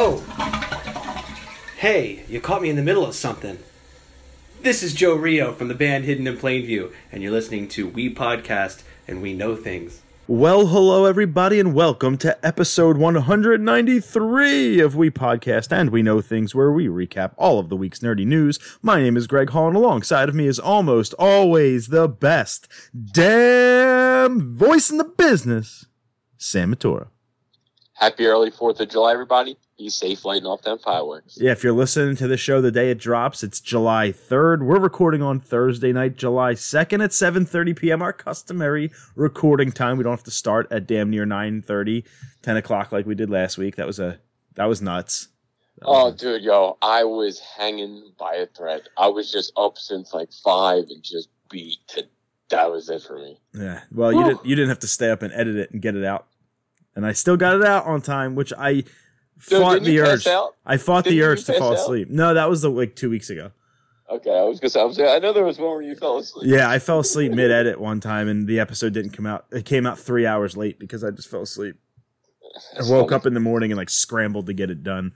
Oh! Hey, you caught me in the middle of something. This is Joe Rio from the band Hidden in Plain View, and you're listening to We Podcast and We Know Things. Well, hello, everybody, and welcome to episode 193 of We Podcast and We Know Things, where we recap all of the week's nerdy news. My name is Greg Hall, and alongside of me is almost always the best damn voice in the business, Sam Matura. Happy early 4th of July, everybody. Be safe lighting off them fireworks. Yeah, if you're listening to the show the day it drops, it's July 3rd. We're recording on Thursday night, July 2nd at 7.30 p.m., our customary recording time. We don't have to start at damn near 9.30, 10 o'clock like we did last week. That was a that was nuts. That Oh, was- dude, yo, I was hanging by a thread. I was just up since like 5 and just beat to. That was it for me. Yeah. Well, you didn't you didn't have to stay up and edit it and get it out. And I still got it out on time, which I Dude, fought the urge. out? I fought the Didn't you urge to fall out? asleep. No, that was the like 2 weeks ago. Okay, I was gonna say, I, was, I know there was one where you fell asleep. Yeah, I fell asleep mid edit one time and the episode didn't come out. It came out 3 hours late because I just fell asleep. I woke funny. up in the morning and like scrambled to get it done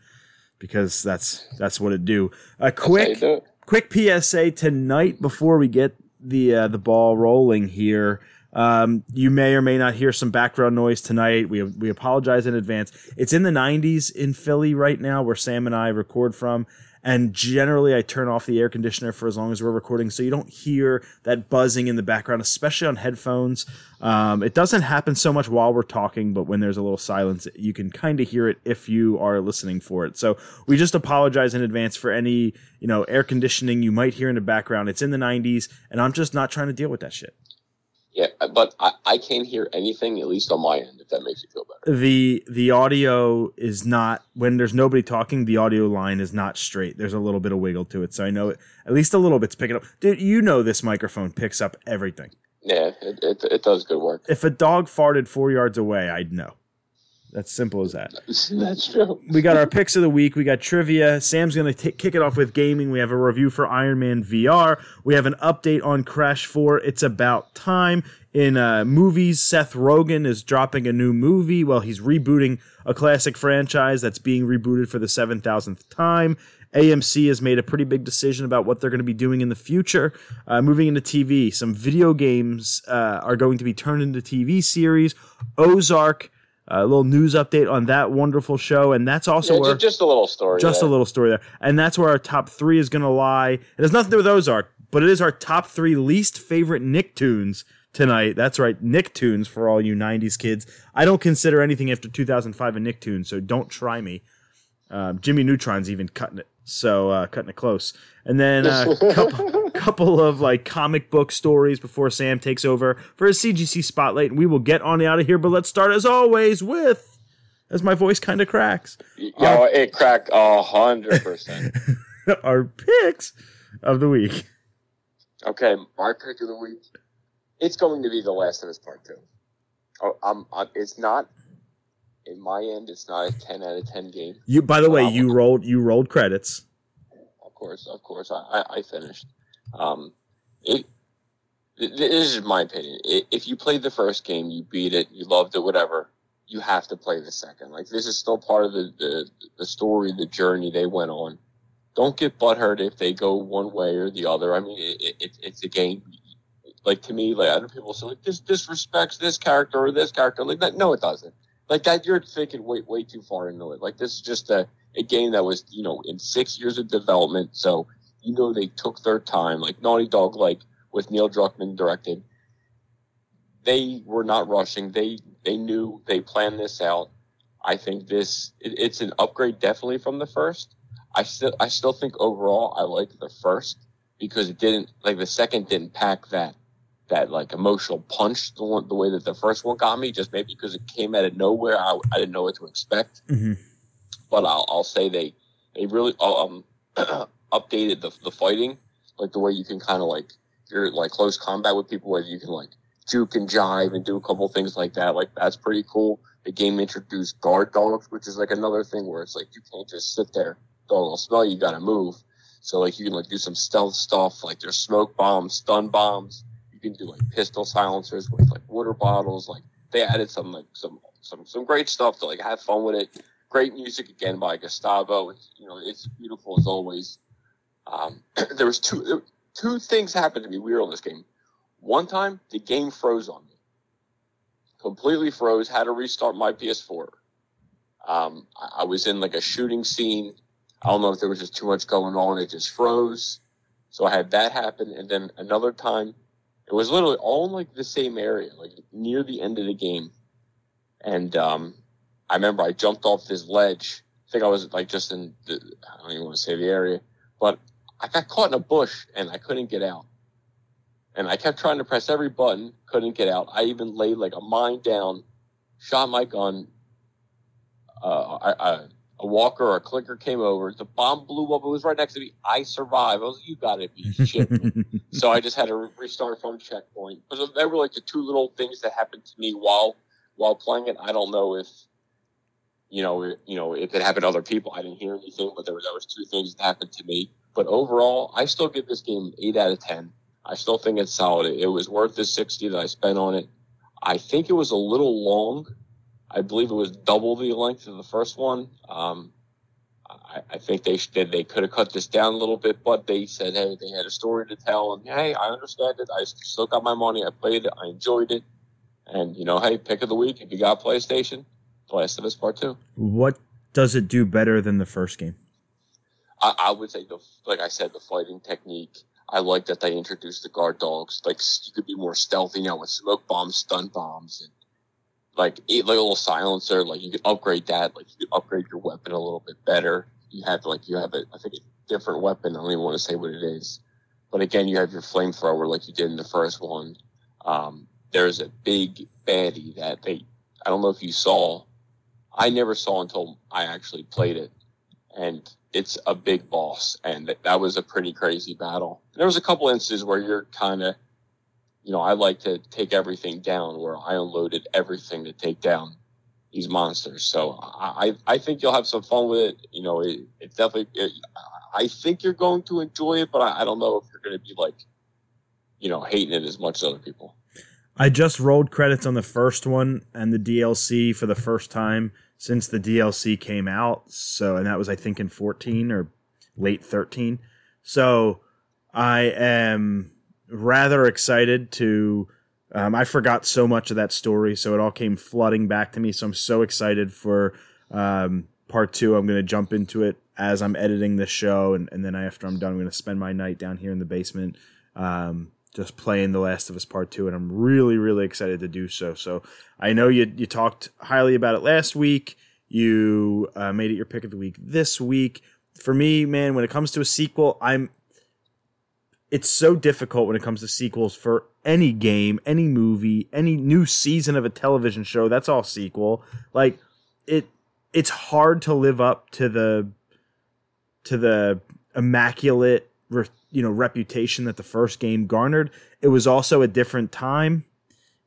because that's that's what it do. A That's how you quick do quick PSA tonight before we get the uh, the ball rolling here. Um, you may or may not hear some background noise tonight. We we apologize in advance. It's in the 90s in Philly right now, where Sam and I record from. And generally, I turn off the air conditioner for as long as we're recording, so you don't hear that buzzing in the background, especially on headphones. Um, it doesn't happen so much while we're talking, but when there's a little silence, you can kind of hear it if you are listening for it. So we just apologize in advance for any you know air conditioning you might hear in the background. It's in the 90s, and I'm just not trying to deal with that shit. Yeah, but I, I can't hear anything, at least on my end, if that makes you feel better. the The audio is not when there's nobody talking. The audio line is not straight. There's a little bit of wiggle to it, so I know it, at least a little bit's picking up. Dude, you know this microphone picks up everything. Yeah, it, it, it does good work. If a dog farted four yards away, I'd know. That's simple as that. That's true. we got our picks of the week. We got trivia. Sam's going to kick it off with gaming. We have a review for Iron Man VR. We have an update on Crash 4. It's about time. In uh, movies, Seth Rogen is dropping a new movie. Well, he's rebooting a classic franchise that's being rebooted for the 7,000th time. AMC has made a pretty big decision about what they're going to be doing in the future. Uh, moving into TV, some video games uh, are going to be turned into TV series. Ozark, a little news update on that wonderful show, and that's also Yeah, where just a little story. just a little story there, and that's where our top three is going to lie. It has nothing to do with Ozark, but it is our top three least favorite Nicktoons tonight. That's right, Nicktoons for all you '90s kids. I don't consider anything after 2005 a Nicktoon, so don't try me. Um, Jimmy Neutron's even cutting it, so uh, cutting it close. And then uh, couple, couple of like comic book stories before Sam takes over for his CGC spotlight, and we will get on out of here. But let's start as always with, as my voice kind of cracks, Yo, it cracked a hundred percent. our picks of the week. Okay, my pick of the week. It's going to be The Last of Us Part Two. Oh, I'm, I'm. It's not. In my end, it's not a ten out of ten game. You, by the way, Wow. you rolled you rolled credits. Of course, of course, I, I, I finished. Um, it. This is my opinion. If you played the first game, you beat it, you loved it, whatever. You have to play the second. Like this is still part of the the, the story, the journey they went on. Don't get butthurt if they go one way or the other. I mean, it, it, it's a game. Like to me, like other people say, like this disrespects this character or this character. Like that, no, it doesn't. Like that, you're thinking way way too far into it. Like this is just a a game that was you know in six years of development. So you know they took their time. Like Naughty Dog, like with Neil Druckmann directed, they were not rushing. They they knew they planned this out. I think this it, it's an upgrade definitely from the first. I still I still think overall I like the first because it didn't like the second didn't pack that that like emotional punch the one the way that the first one got me just maybe because it came out of nowhere I, I didn't know what to expect Mhm. but I'll, I'll say they they really um updated the the fighting like the way you can kind of like you're like close combat with people where you can like juke and jive and do a couple things like that like that's pretty cool the game introduced guard dogs which is like another thing where it's like you can't just sit there dog will smell you, you gotta move so like you can like do some stealth stuff like there's smoke bombs stun bombs you can do like pistol silencers with like water bottles like they added some like some some some great stuff to like have fun with it great music again by Gustavo. It's, you know, it's beautiful as always. Um, there was two two things happened to me weird on this game. One time, the game froze on me, completely froze. Had to restart my PS4. Um, I, I was in like a shooting scene. I don't know if there was just too much going on. It just froze. So I had that happen, and then another time, it was literally all in like the same area, like near the end of the game. And um, I remember I jumped off this ledge. I think I was like just in the, I don't even want to say the area, but I got caught in a bush and I couldn't get out. And I kept trying to press every button, couldn't get out. I even laid like a mine down, shot my gun. Uh, I, I, a walker or a clicker came over. The bomb blew up. It was right next to me. I survived. I was like, you got to be shit. so I just had to restart from checkpoint. But they were like the two little things that happened to me while while playing it. I don't know if you know you know if it happened to other people. I didn't hear anything, but there was there was two things that happened to me. But overall, I still give this game eight out of ten. I still think it's solid. It was worth the sixty that I spent on it. I think it was a little long I believe it was double the length of the first one. Um, I, I, think they they could have cut this down a little bit, but they said, hey, they had a story to tell, and hey, I understand it. I still got my money. I played it. I enjoyed it, and you know, hey, pick of the week if you got PlayStation, Last of Us Part Two. What does it do better than the first game? I, I would say the like I said, the fighting technique. I like that they introduced the guard dogs. Like you could be more stealthy now with smoke bombs, stun bombs, and like a little silencer, like you could upgrade that, like you could upgrade your weapon a little bit better. You have like you have a I think a different weapon. I don't even want to say what it is, but again, you have your flamethrower like you did in the first one. Um, there's a big baddie that they I don't know if you saw. I never saw until I actually played it, and it's a big boss, and that was a pretty crazy battle. There was a couple instances where you're kind of you know, I like to take everything down where I unloaded everything to take down these monsters. So I, I think you'll have some fun with it. You know, it, it definitely, it, I think you're going to enjoy it, but I, I don't know if you're going to be like, you know, hating it as much as other people. I just rolled credits on the first one and the DLC for the first time since the DLC came out. So, and that was, I think, in 14 or late 13. So I am rather excited to. Um, I forgot so much of that story, so it all came flooding back to me. So I'm so excited for um, part two. I'm going to jump into it as I'm editing the show, and, and then after I'm done, I'm going to spend my night down here in the basement, um, just playing The Last of Us Part Two, and I'm really, really excited to do so. So I know you you talked highly about it last week. You uh, made it your pick of the week this week. For me, man, when it comes to a sequel, I'm it's so difficult when it comes to sequels for any game, any movie, any new season of a television show. That's all sequel. Like it, it's hard to live up to the to the immaculate, you know, reputation that the first game garnered. It was also a different time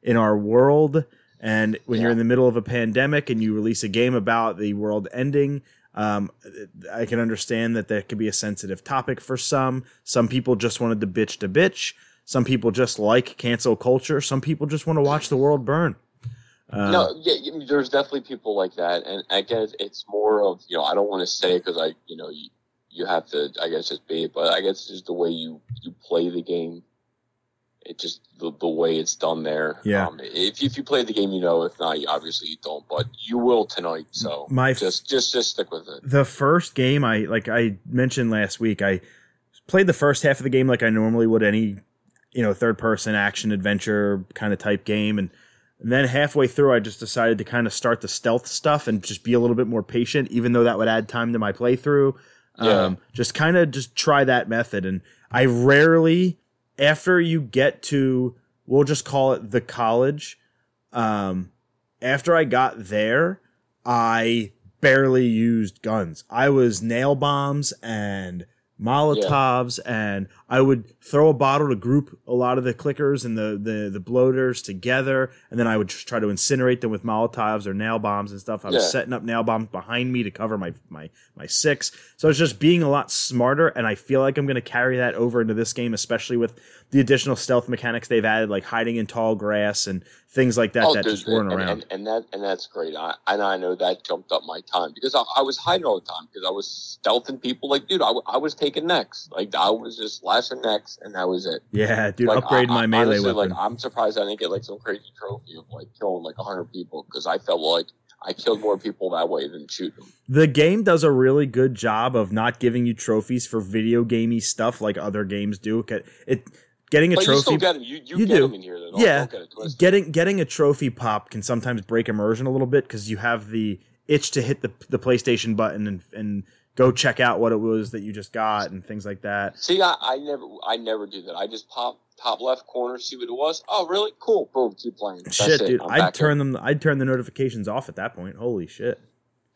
in our world. And when yeah. you're in the middle of a pandemic and you release a game about the world ending, um, I can understand that that could be a sensitive topic for some. Some people just wanted to bitch to bitch. Some people just like cancel culture. Some people just want to watch the world burn. Uh, no, yeah, there's definitely people like that, and I guess it's more of you know I don't want to say because I you know you you have to I guess just be, it. but I guess it's just the way you you play the game it just the, the way it's done there. Yeah. Um, if if you play the game, you know. If not, you obviously you don't. But you will tonight. So my just just just stick with it. The first game I like I mentioned last week. I played the first half of the game like I normally would any you know third person action adventure kind of type game and. And then halfway through, I just decided to kind of start the stealth stuff and just be a little bit more patient, even though that would add time to my playthrough. Yeah. Um, just kind of just try that method. And I rarely after you get to we'll just call it the college um after i got there i barely used guns i was nail bombs and molotovs yeah. and i would throw a bottle to group a lot of the clickers and the, the the bloaters together and then i would just try to incinerate them with molotovs or nail bombs and stuff i was yeah. setting up nail bombs behind me to cover my my my six so it's just being a lot smarter and i feel like i'm going to carry that over into this game especially with the additional stealth mechanics they've added like hiding in tall grass and things like that Oh, that dude, just weren't and, around. And, and that and that's great. I, and I know that jumped up my time because I, I was hiding all the time because I was stealthing people. Like, dude, I, I was taking necks. Like, I was just slashing necks, and that was it. yeah, dude, like, upgrade I- my I- melee honestly, weapon. Like, I'm surprised I didn't get like some crazy trophy of like killing like hundred people because I felt like I killed more people that way than shooting them. the game does a really good job of not giving you trophies for video gamey stuff like other games do. It, it getting a But you trophy still get. You, you, You get do. here. Yeah. get getting getting a trophy pop can sometimes break immersion a little bit because you have the itch to hit the the PlayStation button and and go check out what it was that you just got and things like that. See, I, I never, I never do that. I just pop top left corner, see what it was. Oh, really? Cool. Boom. Keep playing. That's shit, it. dude, I'm I'd turn in. them. I'd turn the notifications off at that point. Holy shit.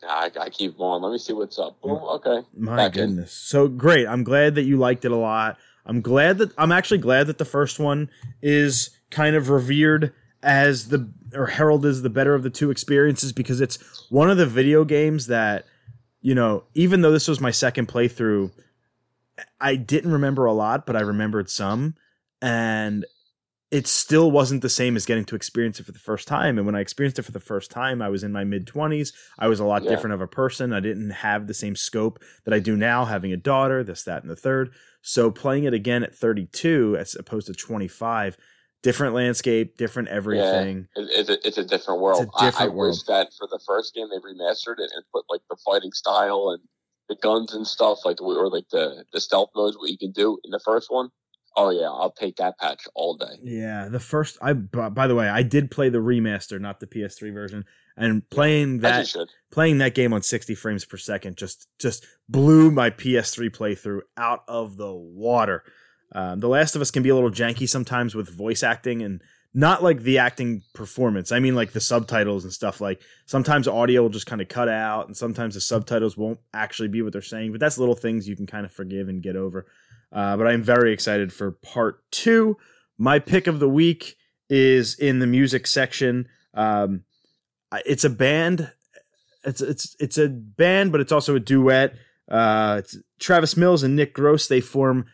I, I keep going. Let me see what's up. Boom. Mm. Okay. My Back in. goodness. So great. I'm glad that you liked it a lot. I'm glad that I'm actually glad that the first one is kind of revered as the or heralded as the better of the two experiences because it's one of the video games that you know, even though this was my second playthrough, I didn't remember a lot, but I remembered some and it still wasn't the same as getting to experience it for the first time. And when I experienced it for the first time, I was in my mid 20s. I was a lot Yeah. different of a person. I didn't have the same scope that I do now, having a daughter, this, that, and the third. So playing it again at 32 as opposed to 25, different landscape, different everything. It, it's, a, it's a different world. It's a different I, I wish that for the first game they remastered it and put like the fighting style and the guns and stuff, like or like the the stealth modes, what you can do in the first one. Oh yeah, I'll take that patch all day. Yeah, the first I by by the way, I did play the remaster, not the PS3 version, and playing that playing that game on 60 frames per second just just blew my PS3 playthrough out of the water. Um, the Last of Us can be a little janky sometimes with voice acting and not like the acting performance. I mean like the subtitles and stuff. Like sometimes audio will just kind of cut out, and sometimes the subtitles won't actually be what they're saying. But that's little things you can kind of forgive and get over. Uh, but I'm very excited for part two. My pick of the week is in the music section. Um, it's a band. It's it's it's a band, but it's also a duet. Uh, it's Travis Mills and Nick Gross. They form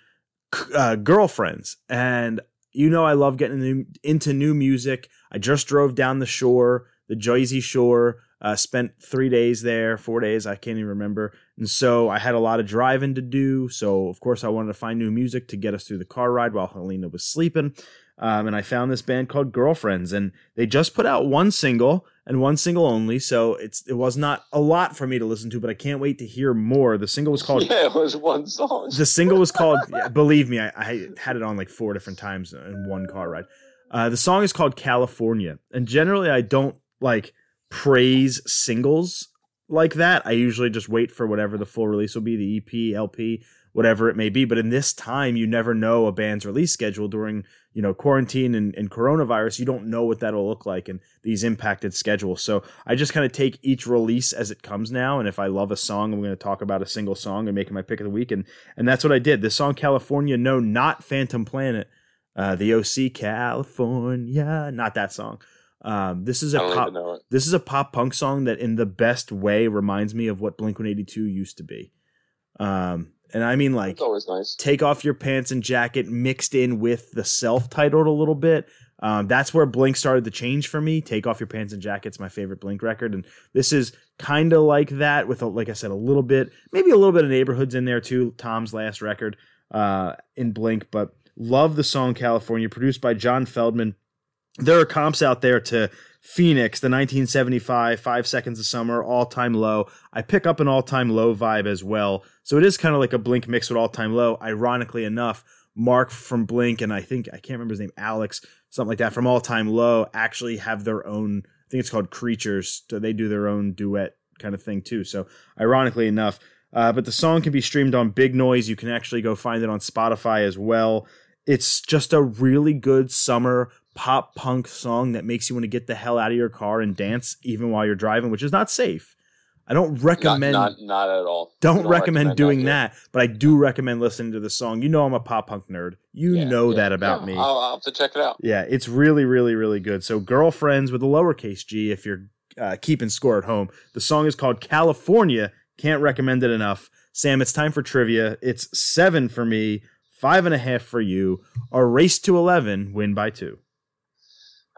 uh, girlfriends, and you know I love getting new, into new music. I just drove down the shore, the Jersey Shore. Uh, spent three days there, four days, I can't even remember. And so I had a lot of driving to do. So of course I wanted to find new music to get us through the car ride while Helena was sleeping. Um, and I found this band called Girlfriends, and they just put out one single and one single only. So it's it was not a lot for me to listen to, but I can't wait to hear more. The single was called yeah, it was one song. the single was called yeah, believe me I, I had it on like four different times in one car ride uh, the song is called california and generally i don't like praise singles like that i usually just wait for whatever the full release will be the ep lp whatever it may be. But in this time you never know a band's release schedule during you know quarantine and, and coronavirus. You don't know what that'll look like in these impacted schedules. So i just kind of take each release as it comes now and if i love a song i'm going to talk about a single song and make it my pick of the week and and that's what i did. This song california no not phantom planet uh, the oc california not that song um, this is a pop even know it. this is a pop punk song that in the best way reminds me of what blink 182 used to be. Um, and i mean like always nice. take off your pants and jacket mixed in with the self-titled a little bit. Um, that's where blink started to change for me. Take off your pants and jacket's my favorite blink record. And this is kind of like that with a, like i said a little bit maybe a little bit of neighborhoods in there too tom's last record uh, in blink. But love the song california produced by john feldmann there are comps out there to Phoenix, the 1975, Five Seconds of Summer, All Time Low. I pick up an All Time Low vibe as well. So it is kind of like a Blink mix with All Time Low. Ironically enough, Mark from Blink and I think, I can't remember his name, Alex, something like that, from All Time Low actually have their own, I think it's called Creatures. So they do their own duet kind of thing too. So ironically enough, uh, but the song can be streamed on Big Noise. You can actually go find it on Spotify as well. It's just a really good summer pop punk song that makes you want to get the hell out of your car and dance even while you're driving, which is not safe. I don't recommend not, not at all. don't, We recommend, doing here. that, but I do recommend listening to the song. You know I'm a pop punk nerd. You Yeah, know yeah, that about yeah. me. I'll, I'll have to check it out. Yeah, it's really, really, really good. So, girlfriends with a lowercase g, if you're uh, keeping score at home. The song is called California. Can't recommend it enough. Sam, it's time for trivia. It's seven for me, five and a half for you. A race to 11, win by two.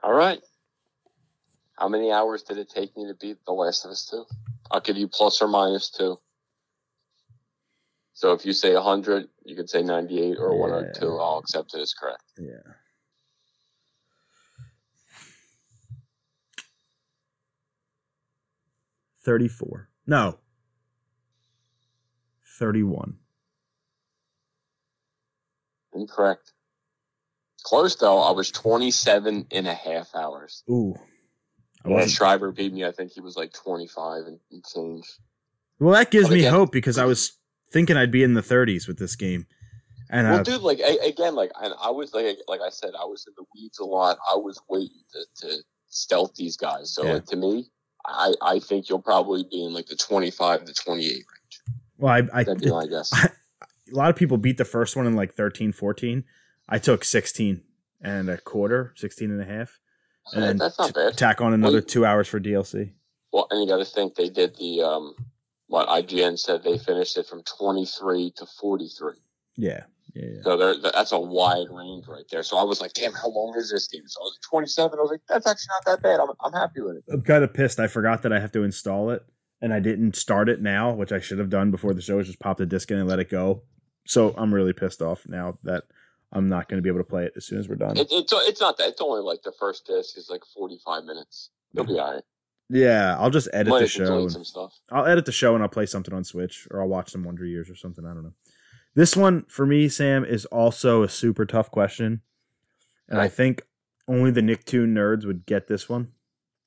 All right. How many hours did it take me to beat The Last of Us 2? I'll give you plus or minus two. So if you say 100, you could say 98 or Yeah. 102. I'll accept it as correct. Yeah. Thirty-four. No. Thirty-one. Incorrect. Close though. I was 27 and a half hours. Ooh. I Yeah, Schreiber beat me. I think he was like 25 and, and change. Well, that gives But me again- hope because I was thinking I'd be in the 30s with this game, and uh, Well, dude, like a, again, like I, I was like, like I said, I was in the weeds a lot. I was waiting to, to stealth these guys. So Yeah. like, to me, I, I think you'll probably be in like the 25 to 28 range. well, I, I That'd be my guess. a lot of people beat the first one in like 13, 14. I took 16 and a quarter, 16 and a half, and That's not t- bad. tack on another Well, two hours for DLC. Well, and you got to think they did the um, what IGN said they finished it from 23 to 43. Yeah, yeah, yeah. So there, that's a wide range right there. So I was like, damn, how long is this game? So I was like 27. I was like, that's actually not that bad. I'm, I'm happy with it. I'm kind of pissed. I forgot that I have to install it, and I didn't start it now, which I should have done before the show. Just pop the disc in and let it go. So I'm really pissed off now that I'm not going to be able to play it as soon as we're done. it. It's it's not that. It's only like the first disc is like 45 minutes. You'll be all right. yeah, I'll just edit Might the show. and- some stuff. I'll edit the show and I'll play something on Switch or I'll watch some Wonder Years or something. I don't know. This one for me, Sam, is also a super tough question, and I think only the Nicktoon nerds would get this one.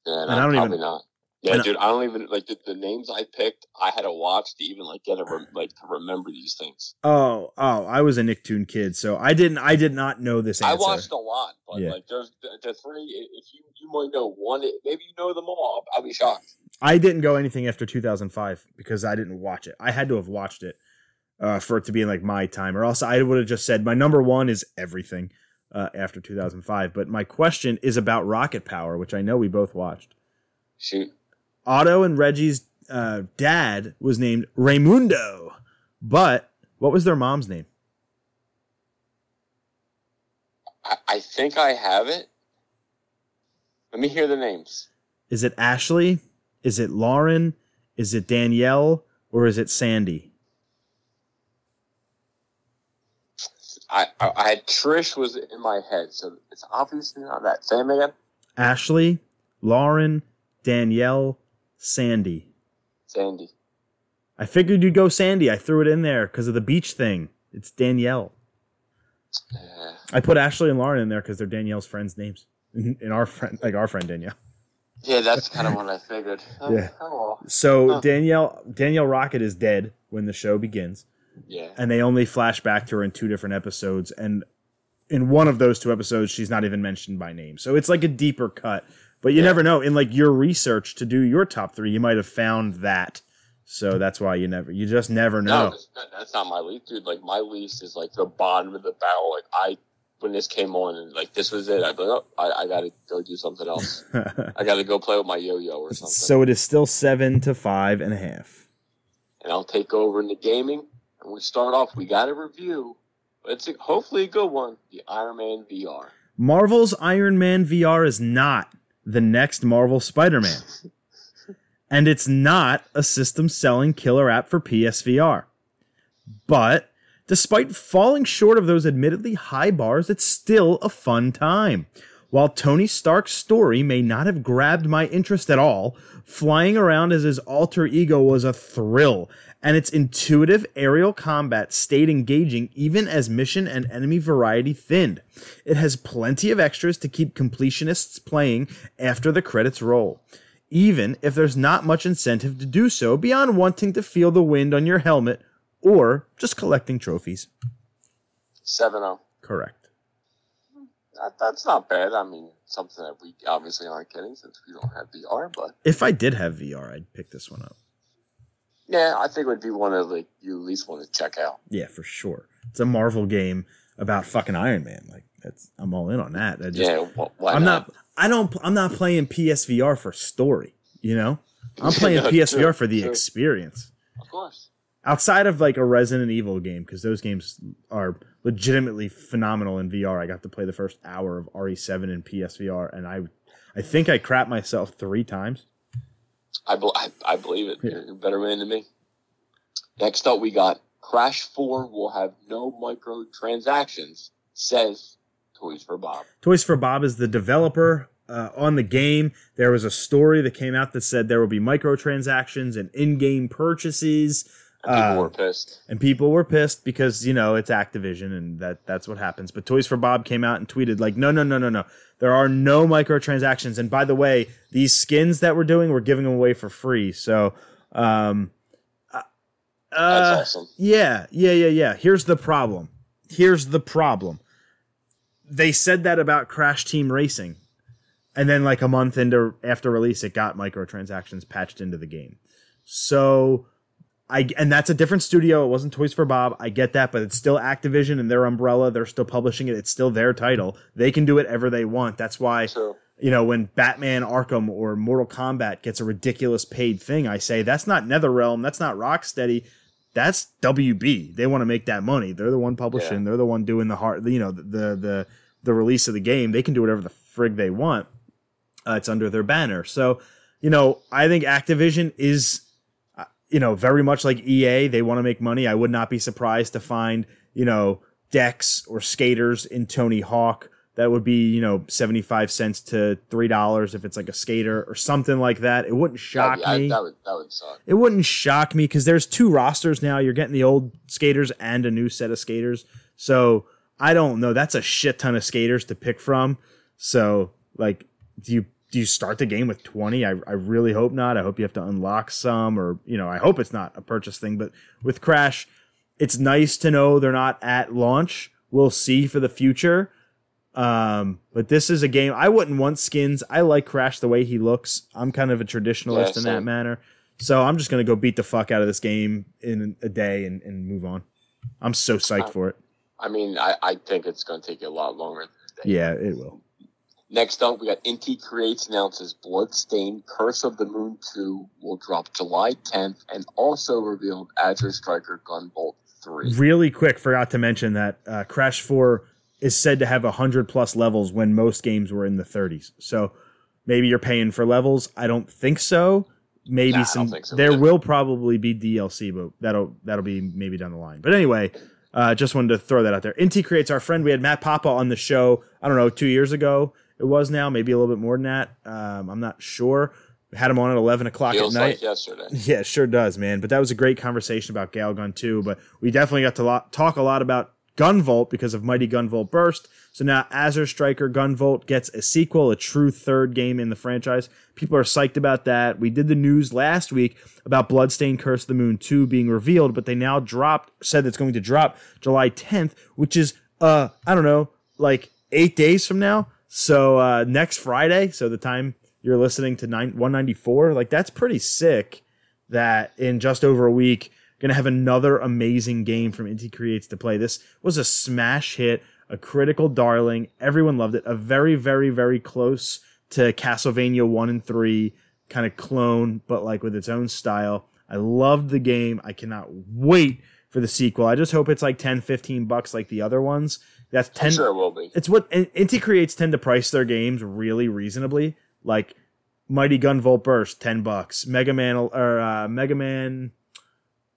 Yeah, And I don't even- not. Yeah, and dude, I don't even like the, the names I picked. I had to watch to even like get a like to remember these things. Oh, oh, I was a Nicktoon kid, so I didn't. I did not know this answer. I watched a lot, but Yeah. like there's the, the three. If you you might know one, maybe you know them all. I'll, I'll be shocked. I didn't go anything after 2005 because I didn't watch it. I had to have watched it uh, for it to be in like my time, or else I would have just said my number one is everything uh, after 2005. But my question is about Rocket Power, which I know we both watched. Shoot, Otto and Reggie's uh, dad was named Raymundo, but what was their mom's name? I, I think I have it. Let me hear the names. Is it Ashley? Is it Lauren? Is it Danielle? Or is it Sandy? I, I, I had Trish was in my head, so it's obviously not that. Say 'em again. Ashley, Lauren, Danielle, Sandy. Sandy. I figured you'd go Sandy. I threw it in there because of the beach thing. It's Danielle. Yeah. I put Ashley and Lauren in there because they're Danielle's friends' names. And our friend, like our friend Danielle. Yeah, that's kind of what I figured. Oh, Yeah. Oh, well. So Huh. Danielle, Danielle Rocket is dead when the show begins. yeah. and they only flash back to her in two different episodes and in one of those two episodes she's not even mentioned by name so it's like a deeper cut but you Yeah. never know in like your research to do your top three you might have found that so that's why you never you just never know that's, that's not my least, dude. Like my least is like the bottom of the barrel. Like I, when this came on and like this was it, I'd be like, oh, I, I gotta go do something else. I gotta go play with my yo-yo or something. so it is still seven to five and a half and I'll take over in the gaming. And we start off. We got a review. It's a, hopefully a good one. The Iron Man VR. marvel's iron man vr is not the next marvel spider-man and it's not a system selling killer app for PSVR. But despite falling short of those admittedly high bars, it's still a fun time. While Tony Stark's story may not have grabbed my interest at all, flying around as his alter ego was a thrill, and its intuitive aerial combat stayed engaging even as mission and enemy variety thinned. It has plenty of extras to keep completionists playing after the credits roll even if there's not much incentive to do so beyond wanting to feel the wind on your helmet or just collecting trophies. Seven zero. Correct. That, that's not bad. I mean, something that we obviously aren't getting since we don't have VR. But If I did have VR, I'd pick this one up. Yeah, I think it would be one of like you at least want to check out. Yeah, for sure. It's a Marvel game about fucking Iron Man. Like that's I'm all in on that. Just, yeah. Why I'm not? not I don't I'm not playing PSVR for story, you know? I'm playing No, PSVR true, for the true. experience. Of course. outside of like a Resident Evil game, because those games are legitimately phenomenal in VR. I got to play the first hour of RE7 in PSVR, and I I think I crap myself three times. I, I, I believe it. You're a better man than me. Next up, we got Crash 4 will have no microtransactions, says Toys for Bob. Toys for Bob is the developer uh, on the game. There was a story that came out that said there will be microtransactions and in-game purchases. And people Uh, were pissed. and people were pissed because you know it's Activision and that that's what happens. But Toys for Bob came out and tweeted like, no, no, no, no, no. There are no microtransactions. And by the way, these skins that we're doing, we're giving them away for free. So, um, uh, That's awesome. yeah, yeah, yeah, yeah. Here's the problem. Here's the problem. They said that about Crash Team Racing, and then like a month into after release, it got microtransactions patched into the game. So I and that's a different studio. It wasn't Toys for Bob. I get that, but it's still Activision and their umbrella. They're still publishing it. It's still their title. They can do whatever they want. That's why So, you know, when Batman Arkham or Mortal Kombat gets a ridiculous paid thing, I say that's not NetherRealm, that's not Rocksteady, that's WB. They want to make that money. They're the one publishing. Yeah. They're the one doing the hard, you know, the the the, the release of the game. They can do whatever the frig they want. Uh, it's under their banner. So, you know, I think Activision is, you know, very much like EA. They want to make money. I would not be surprised to find, you know, decks or skaters in Tony Hawk that would be, you know, 75 cents to $3 if it's like a skater or something like that. It wouldn't shock be- I- me. that, would, that would suck. it wouldn't shock me because there's two rosters now. You're getting the old skaters and a new set of skaters. So I don't know. That's a shit ton of skaters to pick from. So like, do you do you start the game with 20? I, I really hope not. I hope you have to unlock some, or you know, I hope it's not a purchase thing. But with Crash, it's nice to know they're not at launch. We'll see for the future. Um, but this is a game I wouldn't want skins. I like Crash the way he looks. I'm kind of a traditionalist Yeah, in that manner. So I'm just gonna go beat the fuck out of this game in a day and, and move on. I'm so psyched for it. I mean, I, I think it's going to take you a lot longer. Yeah, it will. Next up, we got Inti Creates announces Bloodstained Curse of the Moon 2 will drop July 10th and also revealed Azure Striker Gunvolt 3. Really quick, forgot to mention that uh, Crash 4 is said to have 100 plus levels when most games were in the 30s. So maybe you're paying for levels. I don't think so. Maybe Nah, some so there will probably be DLC, but that'll that'll be maybe down the line. But anyway, uh, just wanted to throw that out there. Inti creates our friend. We had Matt Papa on the show. I don't know, two years ago. It was now, maybe a little bit more than that. Um, I'm not sure. Had him on at 11 o'clock Feels at night. like yesterday. Yeah, sure does, man. But that was a great conversation about Gal Gun 2. But we definitely got to lot, talk a lot about Gunvolt because of Mighty Gunvolt Burst. So now Azure Striker Gunvolt gets a sequel, a true third game in the franchise. People are psyched about that. We did the news last week about Bloodstained Curse of the Moon 2 being revealed, but they now dropped, said it's going to drop July 10th, which is, uh, I don't know, like eight days from now. So uh, next Friday, so the time you're listening to nine, 194, like that's pretty sick that in just over a week, gonna have another amazing game from Inti Creates to play. This was a smash hit, a critical darling. Everyone loved it. A very, very, very close to Castlevania 1 and 3 kind of clone, but like with its own style. I loved the game. I cannot wait for the sequel. I just hope it's like 10, 15 bucks like the other ones. That's 10 I'm sure it will be. it's what Inti Creates tend to price their games really reasonably. Like Mighty Gunvolt Burst, ten bucks. Mega Man or uh, Mega Man,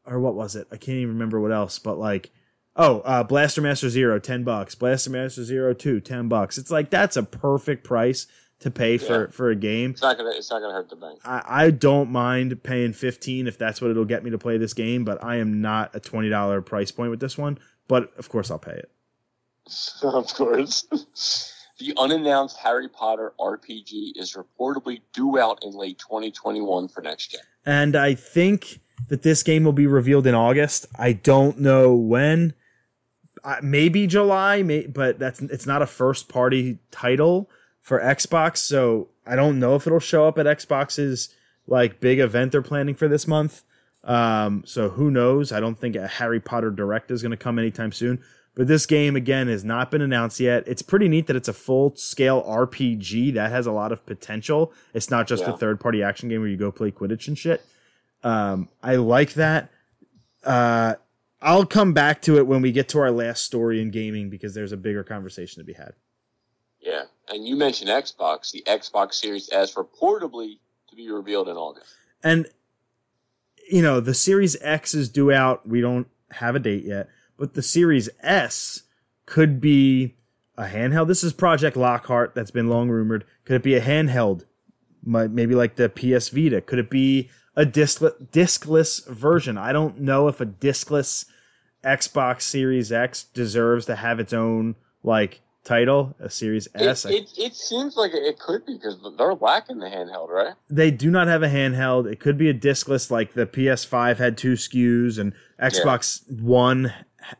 or what was it? I can't even remember what else. But like, oh, uh, Blaster Master Zero, ten bucks. Blaster Master Zero Two, ten bucks. It's like that's a perfect price to pay for Yeah. for a game. It's not gonna. It's not gonna hurt the bank. I, I don't mind paying fifteen if that's what it'll get me to play this game. But I am not a twenty dollar price point with this one. But of course, I'll pay it. of course. The unannounced Harry Potter RPG is reportedly due out in late 2021 for next gen. and I think that this game will be revealed in August. I don't know when. Uh, maybe July, may, but that's it's not a first party title for Xbox, so I don't know if it'll show up at Xbox's like big event they're planning for this month. Um, so who knows? I don't think a Harry Potter Direct is going to come anytime soon. But this game again has not been announced yet. It's pretty neat that it's a full scale RPG that has a lot of potential. It's not just Yeah. a third party action game where you go play Quidditch and shit. Um, I like that. Uh, I'll come back to it when we get to our last story in gaming because there's a bigger conversation to be had. Yeah. And you mentioned Xbox. The Xbox Series S reportedly to be revealed in August. And you know, the Series X is due out. We don't have a date yet, but the Series S could be a handheld. This is Project Lockhart that's been long rumored. Could it be a handheld? Maybe like the PS Vita. Could it be a discless, discless version? I don't know if a discless Xbox Series X deserves to have its own like title, a Series S. It, it, it seems like it could be because they're lacking the handheld, right? They do not have a handheld. It could be a discless, like the PS5 had two SKUs, and Xbox yeah. One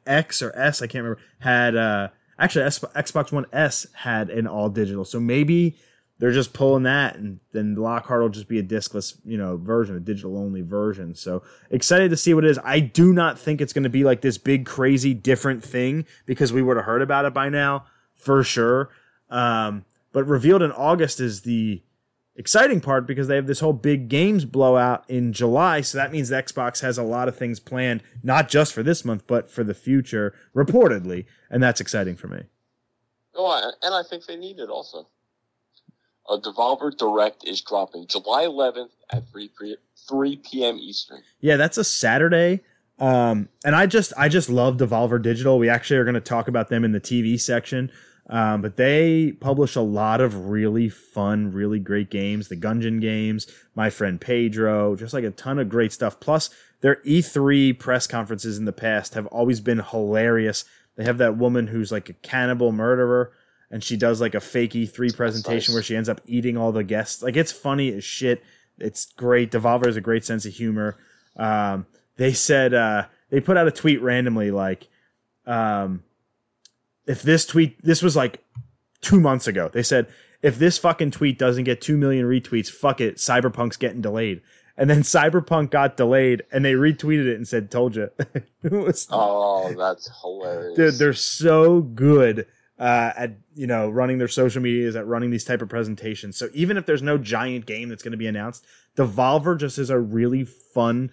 X or S, I can't remember, had uh actually Xbox One S had an all digital. So maybe they're just pulling that, and then Lockhart will just be a discless, you know, version, a digital only version. So excited to see what it is. I do not think it's going to be like this big, crazy, different thing because we would have heard about it by now for sure. Um, but revealed in August is the exciting part because they have this whole big games blowout in July. So that means the Xbox has a lot of things planned, not just for this month, but for the future, reportedly. And that's exciting for me. Oh, and I think they need it also. A Devolver Direct is dropping July 11th at 3, 3 p.m. Eastern. Yeah, that's a Saturday. Um, and I just I just love Devolver Digital. We actually are going to talk about them in the TV section. Um, but they publish a lot of really fun, really great games. The Gungeon games, My Friend Pedro, just like a ton of great stuff. Plus, their E3 press conferences in the past have always been hilarious. They have that woman who's like a cannibal murderer, and she does like a fake E3 presentation nice. where she ends up eating all the guests. Like it's funny as shit. It's great. Devolver has a great sense of humor. Um, they said uh, they put out a tweet randomly like, um, if this tweet, this was like two months ago. They said if this fucking tweet doesn't get two million retweets, fuck it, Cyberpunk's getting delayed. And then Cyberpunk got delayed, and they retweeted it and said, "Told you." was, oh, that's hilarious, dude! They're so good uh, at you know running their social medias, at running these type of presentations. So even if there's no giant game that's going to be announced, Devolver just is a really fun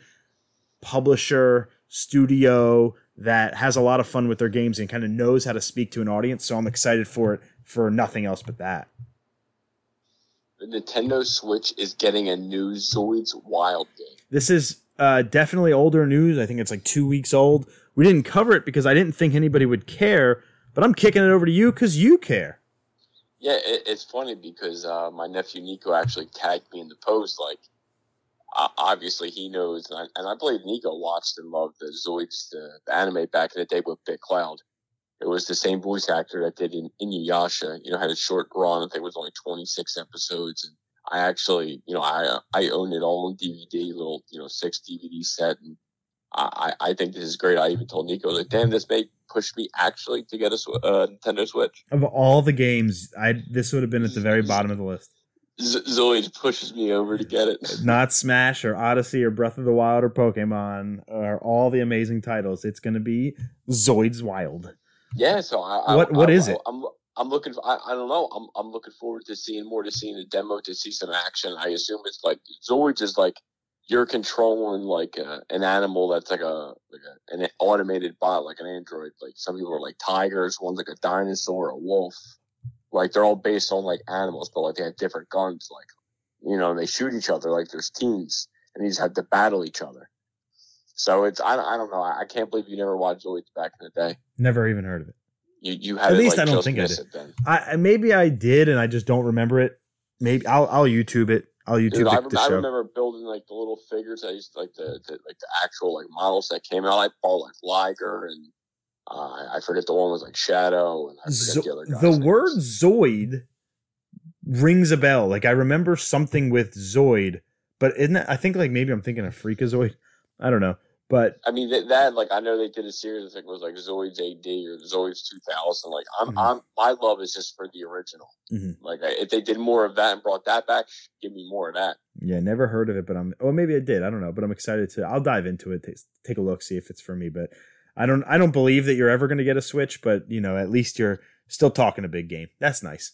publisher, studio that has a lot of fun with their games and kind of knows how to speak to an audience. So I'm excited for it for nothing else but that. The Nintendo Switch is getting a new Zoids Wild game. This is uh, definitely older news. I think it's like two weeks old. We didn't cover it because I didn't think anybody would care, but I'm kicking it over to you because you care. Yeah, it, it's funny because uh, my nephew Nico actually tagged me in the post like, uh, obviously he knows, and I, and I, believe Nico watched and loved the Zoids, the, the, anime back in the day with Bit Cloud. It was the same voice actor that did in Inuyasha. You know, had a short run. I think it was only 26 episodes, and I actually, you know, I I own it all on DVD, little you know six DVD set, and I I think this is great. I even told Nico like, damn, this may push me actually to get a uh, Nintendo Switch. Of all the games, I this would have been at the very bottom of the list. Z- Zoid pushes me over to get it. Not Smash or Odyssey or Breath of the Wild or Pokemon or all the amazing titles. It's going to be Zoids Wild. Yeah, so I, what I, what I, is it? I'm I'm looking. For, I, I don't know. I'm I'm looking forward to seeing more, to seeing the demo, to see some action. I assume it's like Zoids is like you're controlling like a, an animal that's like a like a, an automated bot, like an android. Like some people are like tigers. One's like a dinosaur, a wolf like they're all based on like animals, but like they have different guns, like you know, and they shoot each other like there's teams, and these have to battle each other. So it's I, I don't know I, can't believe you never watched Zoids back in the day. Never even heard of it. You you had at least like, I don't think I did. I maybe I did and I just don't remember it. Maybe I'll I'll YouTube it. I'll YouTube Dude, I, the, the I remember building like the little figures. I used to, like the, the, like the actual like models that came out. I bought like Liger and uh, I forget the one was like Shadow, and I forget Zo- the other. the names. word Zoid rings a bell. Like I remember something with Zoid, but isn't that, I think like maybe I'm thinking of Freakazoid. I don't know, but I mean that, that like I know they did a series. I think it was like Zoids AD or Zoids 2000. Like I'm, mm-hmm. I'm my love is just for the original. Mm-hmm. Like if they did more of that and brought that back, give me more of that. Yeah, never heard of it, but I'm. Well, maybe I did. I don't know, but I'm excited to. I'll dive into it. Take, take a look, see if it's for me. But I don't I don't believe that you're ever going to get a Switch, but you know, at least you're still talking a big game. That's nice.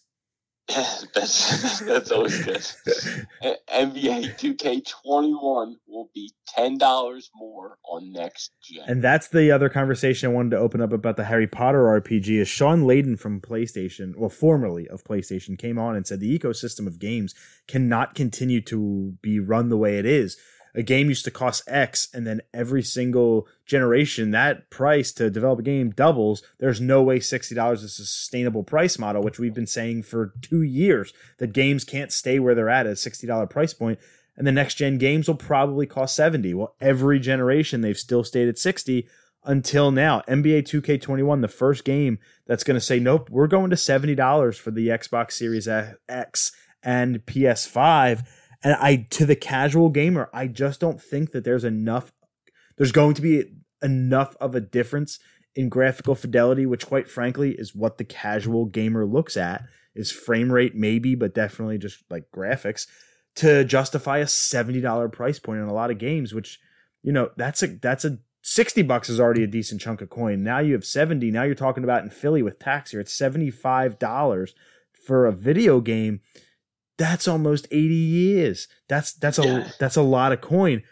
that's that's always good. NBA 2K21 will be ten dollars more on next gen. And that's the other conversation I wanted to open up about the Harry Potter RPG. Is Shawn Layden from PlayStation, well, formerly of PlayStation, came on and said the ecosystem of games cannot continue to be run the way it is a game used to cost X, and then every single generation, that price to develop a game doubles. There's no way $60 is a sustainable price model, which we've been saying for two years that games can't stay where they're at at a $60 price point. And the next gen games will probably cost 70. Well, every generation they've still stayed at 60 until now. NBA 2K21, the first game that's going to say, nope, we're going to $70 for the Xbox Series X and PS5 and I, to the casual gamer, I just don't think that there's enough, there's going to be enough of a difference in graphical fidelity, which quite frankly is what the casual gamer looks at, is frame rate maybe, but definitely just like graphics to justify a $70 price point on a lot of games, which, you know, that's a, that's a, 60 bucks is already a decent chunk of coin. Now you have 70. Now you're talking about in Philly with tax here, it's $75 for a video game that's almost 80 years. That's that's a yeah. that's a lot of coin.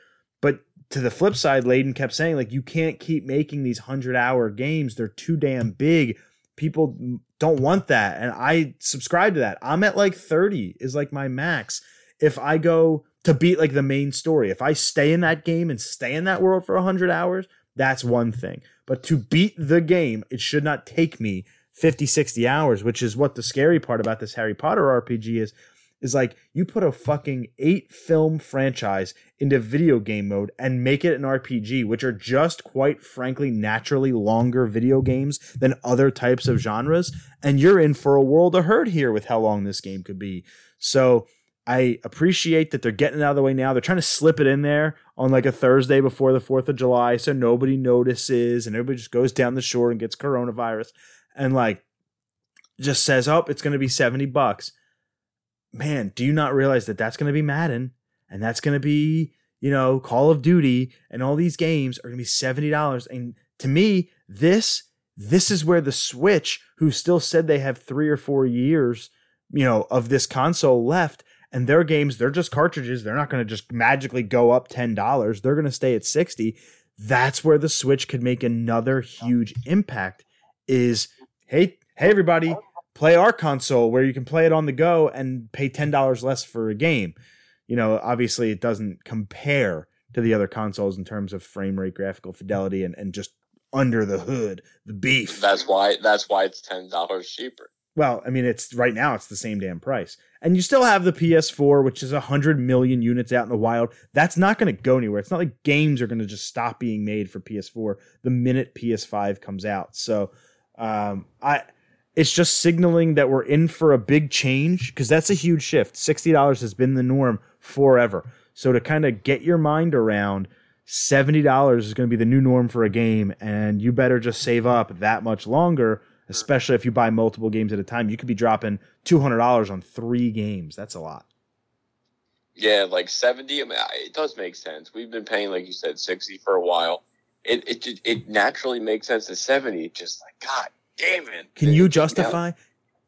But to the flip side, Layden kept saying like you can't keep making these 100-hour games. They're too damn big. People don't want that. And I subscribe to that. I'm at like 30 is like my max. If I go to beat like the main story, if I stay in that game and stay in that world for 100 hours, that's one thing. But to beat the game, it should not take me 50, 60 hours, which is what the scary part about this Harry Potter RPG is is like you put a fucking eight film franchise into video game mode and make it an RPG, which are just quite frankly naturally longer video games than other types of genres, and you're in for a world of hurt here with how long this game could be. So I appreciate that they're getting it out of the way now. They're trying to slip it in there on like a Thursday before the 4th of July so nobody notices and everybody just goes down the shore and gets coronavirus and like just says, "Oh, it's going to be 70 bucks." Man, do you not realize that that's going to be Madden and that's going to be, you know, Call of Duty and all these games are going to be $70. And to me, this this is where the Switch, who still said they have 3 or 4 years, you know, of this console left and their games, they're just cartridges. They're not going to just magically go up $10. They're going to stay at 60. That's where the Switch could make another huge impact is hey, hey everybody, play our console where you can play it on the go and pay $10 less for a game. You know, obviously it doesn't compare to the other consoles in terms of frame rate, graphical fidelity, and, and just under the hood, the beef. That's why that's why it's ten dollars cheaper. Well, I mean, it's right now it's the same damn price, and you still have the PS4, which is hundred million units out in the wild. That's not going to go anywhere. It's not like games are going to just stop being made for PS4 the minute PS5 comes out. So, um, I it's just signaling that we're in for a big change because that's a huge shift. $60 has been the norm forever. So to kind of get your mind around $70 is going to be the new norm for a game and you better just save up that much longer, especially if you buy multiple games at a time. You could be dropping $200 on 3 games. That's a lot. Yeah, like 70, I mean, it does make sense. We've been paying like you said 60 for a while. It it it naturally makes sense to 70 just like god damn it. Can you justify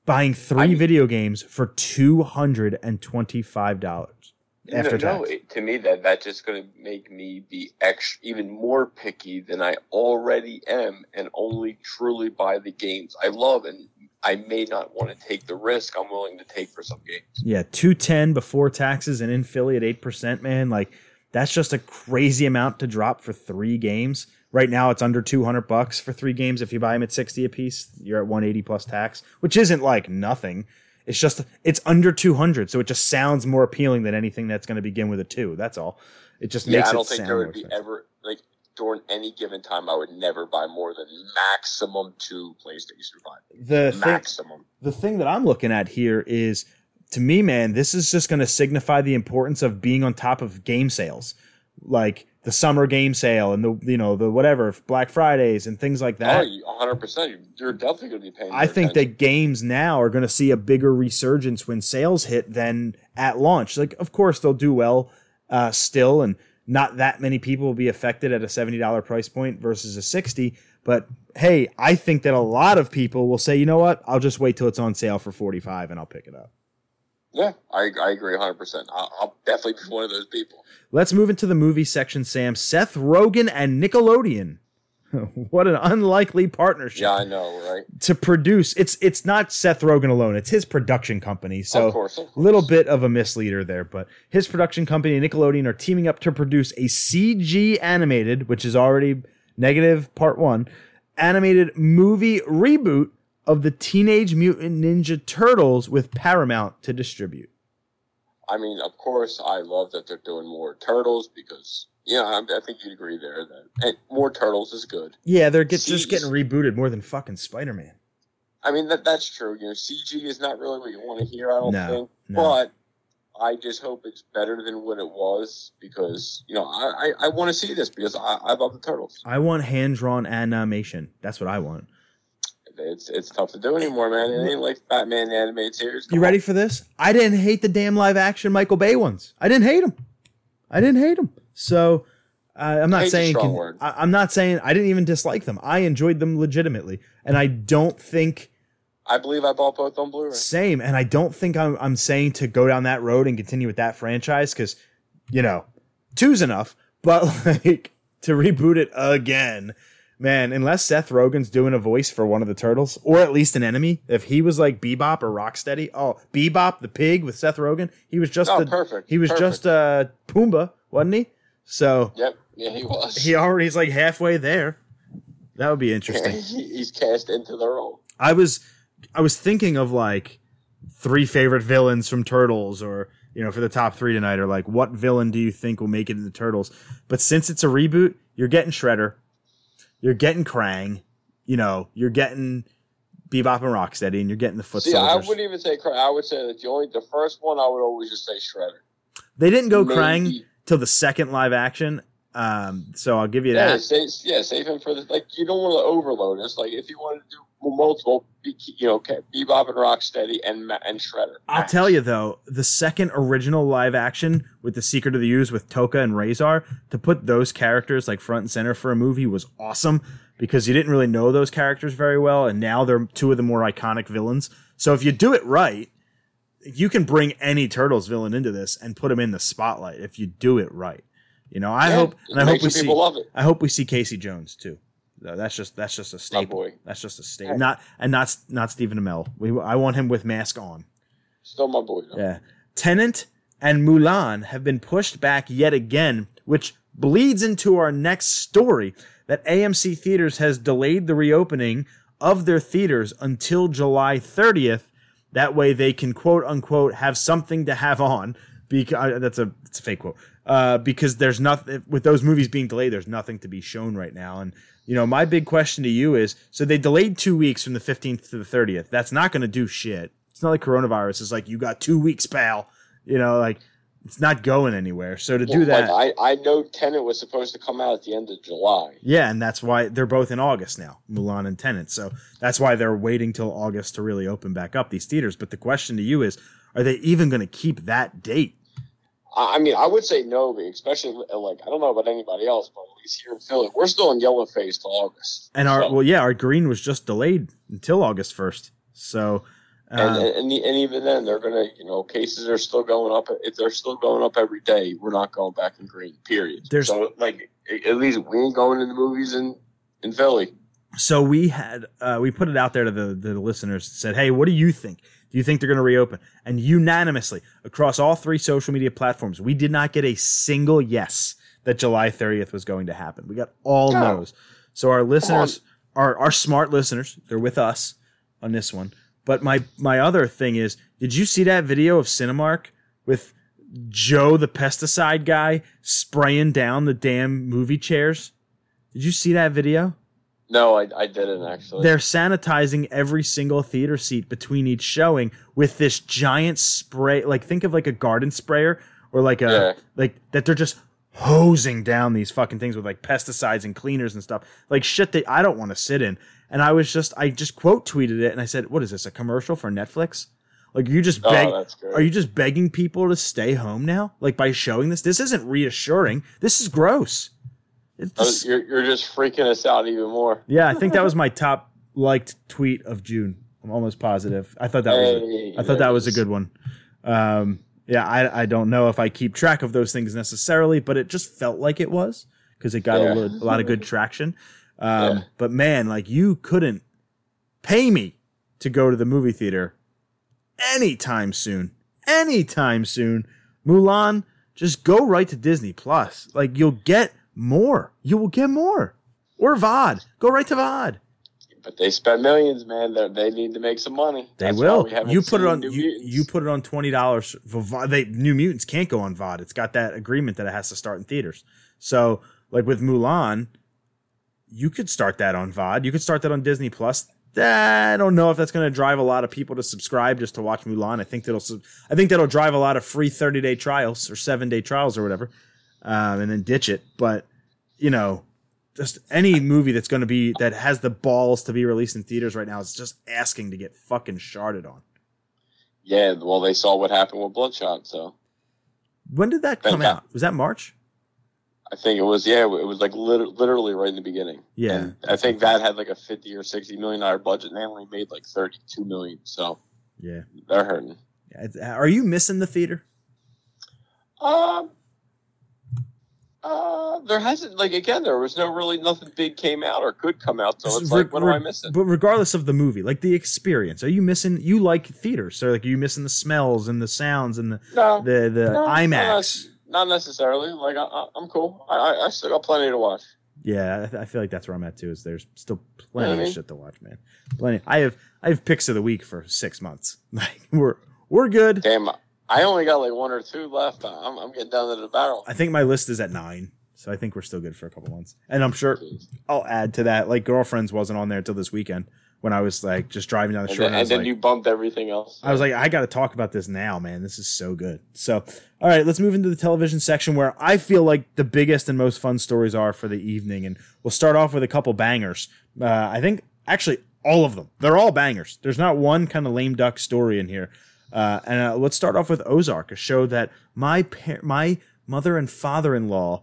buying three I, video games for two hundred and twenty-five dollars after no? No, it, to me that that's just going to make me be extra, even more picky than I already am, and only truly buy the games I love and. I may not want to take the risk I'm willing to take for some games. Yeah, two ten before taxes and in Philly at eight percent, man. Like that's just a crazy amount to drop for three games. Right now, it's under 200 bucks for three games. If you buy them at 60 a piece, you're at 180 plus tax, which isn't like nothing. It's just it's under 200, so it just sounds more appealing than anything that's going to begin with a two. That's all. It just yeah, makes I don't think there would be ever like during any given time. I would never buy more than maximum two PlayStation Five. The maximum. Thing, the thing that I'm looking at here is, to me, man, this is just going to signify the importance of being on top of game sales. Like the summer game sale and the you know the whatever Black Fridays and things like that. Oh, 100 percent. You're definitely going to be paying. I think attention. that games now are going to see a bigger resurgence when sales hit than at launch. Like, of course, they'll do well uh, still, and not that many people will be affected at a seventy dollar price point versus a sixty. But hey, I think that a lot of people will say, you know what? I'll just wait till it's on sale for forty five and I'll pick it up. Yeah, I, I agree 100%. I'll, I'll definitely be one of those people. Let's move into the movie section, Sam. Seth Rogen and Nickelodeon. what an unlikely partnership Yeah, I know, right? to produce. It's it's not Seth Rogen alone. It's his production company. So of course. Of course. little bit of a misleader there, but his production company and Nickelodeon are teaming up to produce a CG animated, which is already negative part one, animated movie reboot of the Teenage Mutant Ninja Turtles with Paramount to distribute. I mean, of course, I love that they're doing more turtles because, you know, I, I think you'd agree there that and more turtles is good. Yeah, they're get, just getting rebooted more than fucking Spider Man. I mean, that that's true. You know, CG is not really what you want to hear, I don't No, think. no. But I just hope it's better than what it was because, you know, I, I, I want to see this because I, I love the turtles. I want hand drawn animation. That's what I want. It's it's tough to do anymore, man. It ain't like Batman animated series. You ready for this? I didn't hate the damn live action Michael Bay ones. I didn't hate them. I didn't hate them. So uh, I'm not saying. I, I'm not saying I didn't even dislike them. I enjoyed them legitimately, and I don't think I believe I bought both on Blu-ray. same. And I don't think I'm I'm saying to go down that road and continue with that franchise because you know two's enough. But like to reboot it again. Man, unless Seth Rogen's doing a voice for one of the turtles, or at least an enemy, if he was like Bebop or Rocksteady, oh Bebop the pig with Seth Rogen, he was just Oh, the perfect. he was Perfect. just uh Pumbaa, wasn't he? So Yep. Yeah, he was. he already's like halfway there. That would be interesting. He's cast into the role. I was I was thinking of like three favorite villains from Turtles or you know for the top 3 tonight or like what villain do you think will make it in the Turtles? But since it's a reboot, you're getting Shredder. You're getting Krang, you know, you're getting Bebop and Rocksteady and you're getting the Foot See, I wouldn't even say Krang. I would say that the only the first one I would always just say Shredder. they didn't go Maybe- Krang till the second live action. Um, so I'll give you Yeah, that. save, yeah, save him for the like. You don't want to overload. It's like if you wanted to do multiple, you know, okay, Bebop and Rocksteady and and Shredder. I'll tell you though, the second original live action with the Secret of the Ooze with Tokka and Rahzar, to put those characters like front and center for a movie was awesome because you didn't really know those characters very well, and now they're two of the more iconic villains. So if you do it right, you can bring any Turtles villain into this and put him in the spotlight if you do it right. You know, I Yeah, hope and I hope we see love it. I hope we see Casey Jones too. No, That's just that's just a staple. boy. That's just a staple. Not and not not Stephen Amell. We I want him with mask on. Still my boy. Though. Yeah. Tenet and Mulan have been pushed back yet again, which bleeds into our next story that AMC Theaters has delayed the reopening of their theaters until July 30th. That way they can quote unquote have something to have on. Because that's a it's a fake quote. Uh, because there's nothing with those movies being delayed. There's nothing to be shown right now. And you know, my big question to you is: so they delayed two weeks from the 15th to the 30th. That's not going to do shit. It's not like coronavirus. It's like you got two weeks, pal. You know, like it's not going anywhere. So to do that, like, I I know Tenet was supposed to come out at the end of July. yeah, and that's why they're both in August now, Mulan and Tenet. So that's why they're waiting till August to really open back up these theaters. But the question to you is: Are they even going to keep that date? I mean, I would say no, especially like I don't know about anybody else, but here in Philly, we're still in yellow phase till August. And our So- well, yeah, our green was just delayed until August first. So. and, Uh, and and even then, they're gonna, you know, cases are still going up. If they're still going up every day, we're not going back in green. Period. There's- so like at least we ain't going to the movies in in Philly. so we had uh, we put it out there to the, the listeners said hey what do you think do you think they're going to reopen and unanimously across all three social media platforms we did not get a single yes that july 30th was going to happen we got all oh. No. no's so our listeners our, our smart listeners they're with us on this one but my my other thing is did you see that video of cinemark with joe the pesticide guy spraying down the damn movie chairs did you see that video No, I, I didn't actually. they're sanitizing every single theater seat between each showing with this giant spray like think of like a garden sprayer or like a Yeah. like that they're just hosing down these fucking things with like pesticides and cleaners and stuff like shit that i don't want to sit in and i was just i just quote tweeted it and i said what is this a commercial for netflix like you just oh, beg good. are you just begging people to stay home now like by showing this this isn't reassuring this is gross it's Oh, you're you're just freaking us out even more. yeah, I think that was my top liked tweet of June. I'm almost positive. I thought that was a, I thought that was a good one. Um, yeah, I, I don't know if I keep track of those things necessarily, but it just felt like it was because it got Yeah. a, li- a lot of good traction. Um, Yeah. But man, like you couldn't pay me to go to the movie theater anytime soon. Anytime soon. Mulan, just go right to Disney Plus. Like you'll get more. You will get more. Or VOD. Go right to VOD. But they spend millions, man. They they need to make some money. They That's will. You put it on. You, you put it on twenty dollars for VOD. They New Mutants can't go on VOD. It's got that agreement that it has to start in theaters. So, like with Mulan, you could start that on VOD. You could start that on Disney Plus. I don't know if that's going to drive a lot of people to subscribe just to watch Mulan. I think that'll. I think that'll drive a lot of free thirty day trials or seven day trials or whatever, um, and then ditch it. But you know, just any movie that's going to be that has the balls to be released in theaters right now is just asking to get fucking sharded on. Yeah, well, they saw what happened with Bloodshot, so When did that come out? Was that March? I think it was yeah, it was like lit- literally right in the beginning. Yeah. And I think that had like a fifty or sixty million dollar budget, and they only made like thirty two million. So Yeah. they're hurting. Are you missing the theater? Um. Uh, there hasn't like again. There was no really nothing big came out or could come out. So it's Re- like, what re- am I missing? But regardless of the movie, like the experience, are you missing? You like theater, so like are you missing the smells and the sounds and the No, the the no, IMAX? Not, necessarily. Like I, I, I'm cool. I, I, still got plenty to watch. Yeah, I, I feel like that's where I'm at too. Is there's still plenty I of shit to watch, man. Plenty. I have I have picks of the week for six months. Like we're we're good. Damn, I only got like one or two left. I'm, I'm getting down to the barrel. I think my list is at nine, so I think we're still good for a couple months. And I'm sure I'll add to that. Like girlfriends wasn't on there until this weekend when I was like just driving down the And shore. then, And and then like, you bumped everything else. I was like, I got to talk about this now, man. This is so good. So, all right, let's move into the television section where I feel like the biggest and most fun stories are for the evening. And we'll start off with a couple bangers. Uh, I think actually all of them. They're all bangers. There's not one kind of lame duck story in here. Uh, and uh, let's start off with Ozark, a show that my par- my mother and father in law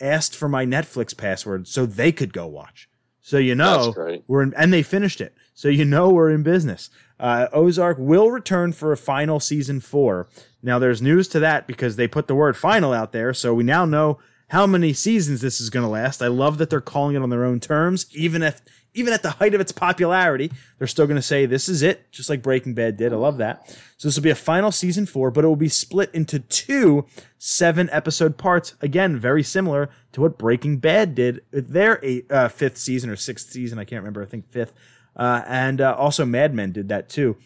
asked for my Netflix password so they could go watch. So you know we're in, and they finished it. So you know we're in business. Uh, Ozark will return for a final season four. Now there's news to that because they put the word final out there, so we now know how many seasons this is going to last. I love that they're calling it on their own terms, even if even at the height of its popularity, they're still going to say this is it, just like Breaking Bad did. I love that. So this will be a final season four, but it will be split into two seven episode parts. Again, very similar to what Breaking Bad did their eight, uh, fifth season or sixth season. I can't remember. I think fifth. Uh, and uh, also Mad Men did that too.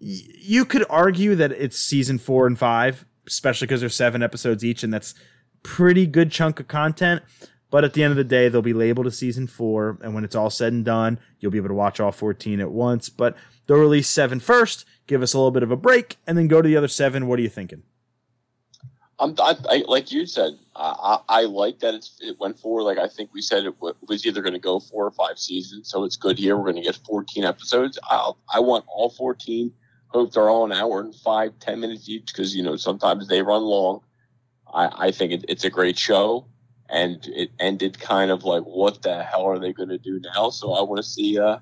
Y- you could argue that it's season four and five, especially because there's seven episodes each, and that's pretty good chunk of content. But at the end of the day, they'll be labeled as season four, and when it's all said and done, you'll be able to watch all 14 at once. But they'll release seven first, give us a little bit of a break, and then go to the other seven. What are you thinking? I'm, I, I, like you said, I, I, like that it went for like I think we said it was either going to go four or five seasons, so it's good here. We're going to get 14 episodes. I'll, I want all 14. Hope they're all an hour and five, ten minutes each because you know sometimes they run long. I, I think it, it's a great show, and it ended kind of like what the hell are they going to do now? So I want to see uh,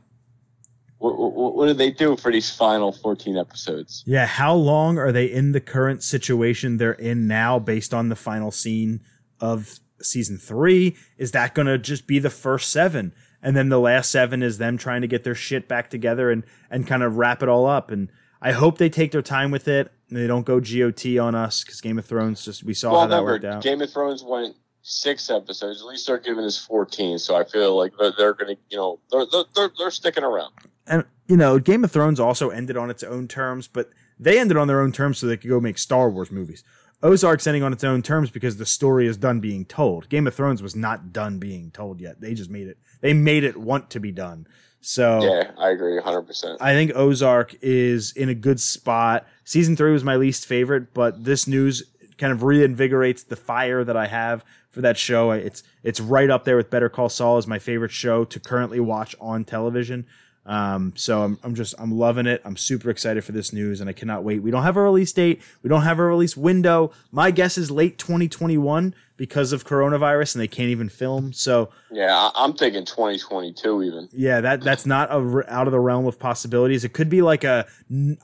what, what, what do they do for these final 14 episodes? Yeah, how long are they in the current situation they're in now based on the final scene of season three? Is that going to just be the first seven? And then the last seven is them trying to get their shit back together and, and kind of wrap it all up. And I hope they take their time with it and they don't go GOT on us because Game of Thrones just, we saw well, how that remember, worked out. Game of Thrones went six episodes. At least they're giving us 14. So I feel like they're, they're going to, you know, they're, they're, they're, they're sticking around. and you know, Game of Thrones also ended on its own terms, but they ended on their own terms so they could go make Star Wars movies. Ozark's ending on its own terms because the story is done being told. Game of Thrones was not done being told yet. They just made it. They made it want to be done. So Yeah, I agree 100%. I think Ozark is in a good spot. Season three was my least favorite, but this news kind of reinvigorates the fire that I have for that show. It's it's right up there with Better Call Saul as my favorite show to currently watch on television. Um, so I'm, I'm just I'm loving it. I'm super excited for this news, and I cannot wait. We don't have a release date. We don't have a release window. My guess is late 2021 because of coronavirus, and they can't even film. So Yeah, I'm thinking 2022 even. yeah, that that's not a, out of the realm of possibilities. It could be like a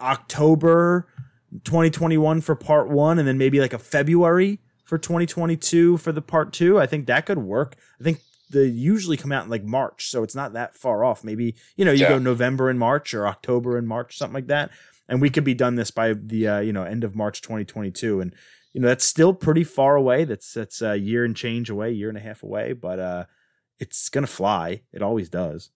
October, 2021 for part one, and then maybe like a February for 2022 for the part two. I think that could work. I think they usually come out in like March, so it's not that far off. Maybe you know you Yeah. go November and March or October and March, something like that, and we could be done this by the uh, you know end of March 2022, and you know that's still pretty far away. That's that's a year and change away, year and a half away, but uh, it's gonna fly. It always does.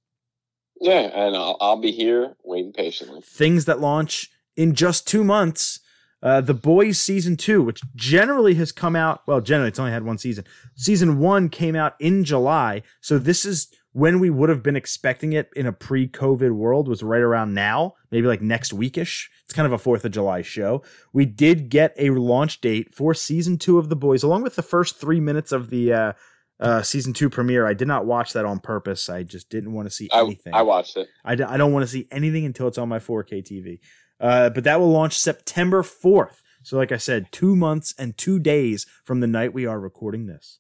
Yeah, and I'll, I'll be here waiting patiently. things that launch in just two months. Uh, the Boys season two, which generally has come out, well, generally it's only had one season. Season one came out in July, so this is when we would have been expecting it in a pre-COVID world. Was right around now, maybe like next weekish. It's kind of a Fourth of July show. We did get a launch date for season two of the Boys, along with the first three minutes of the uh, uh, season two premiere. I did not watch that on purpose. I just didn't want to see I, anything. I watched it. I, d- I don't want to see anything until it's on my 4K TV. Uh, but that will launch September 4th. So, like I said, two months and two days from the night we are recording this.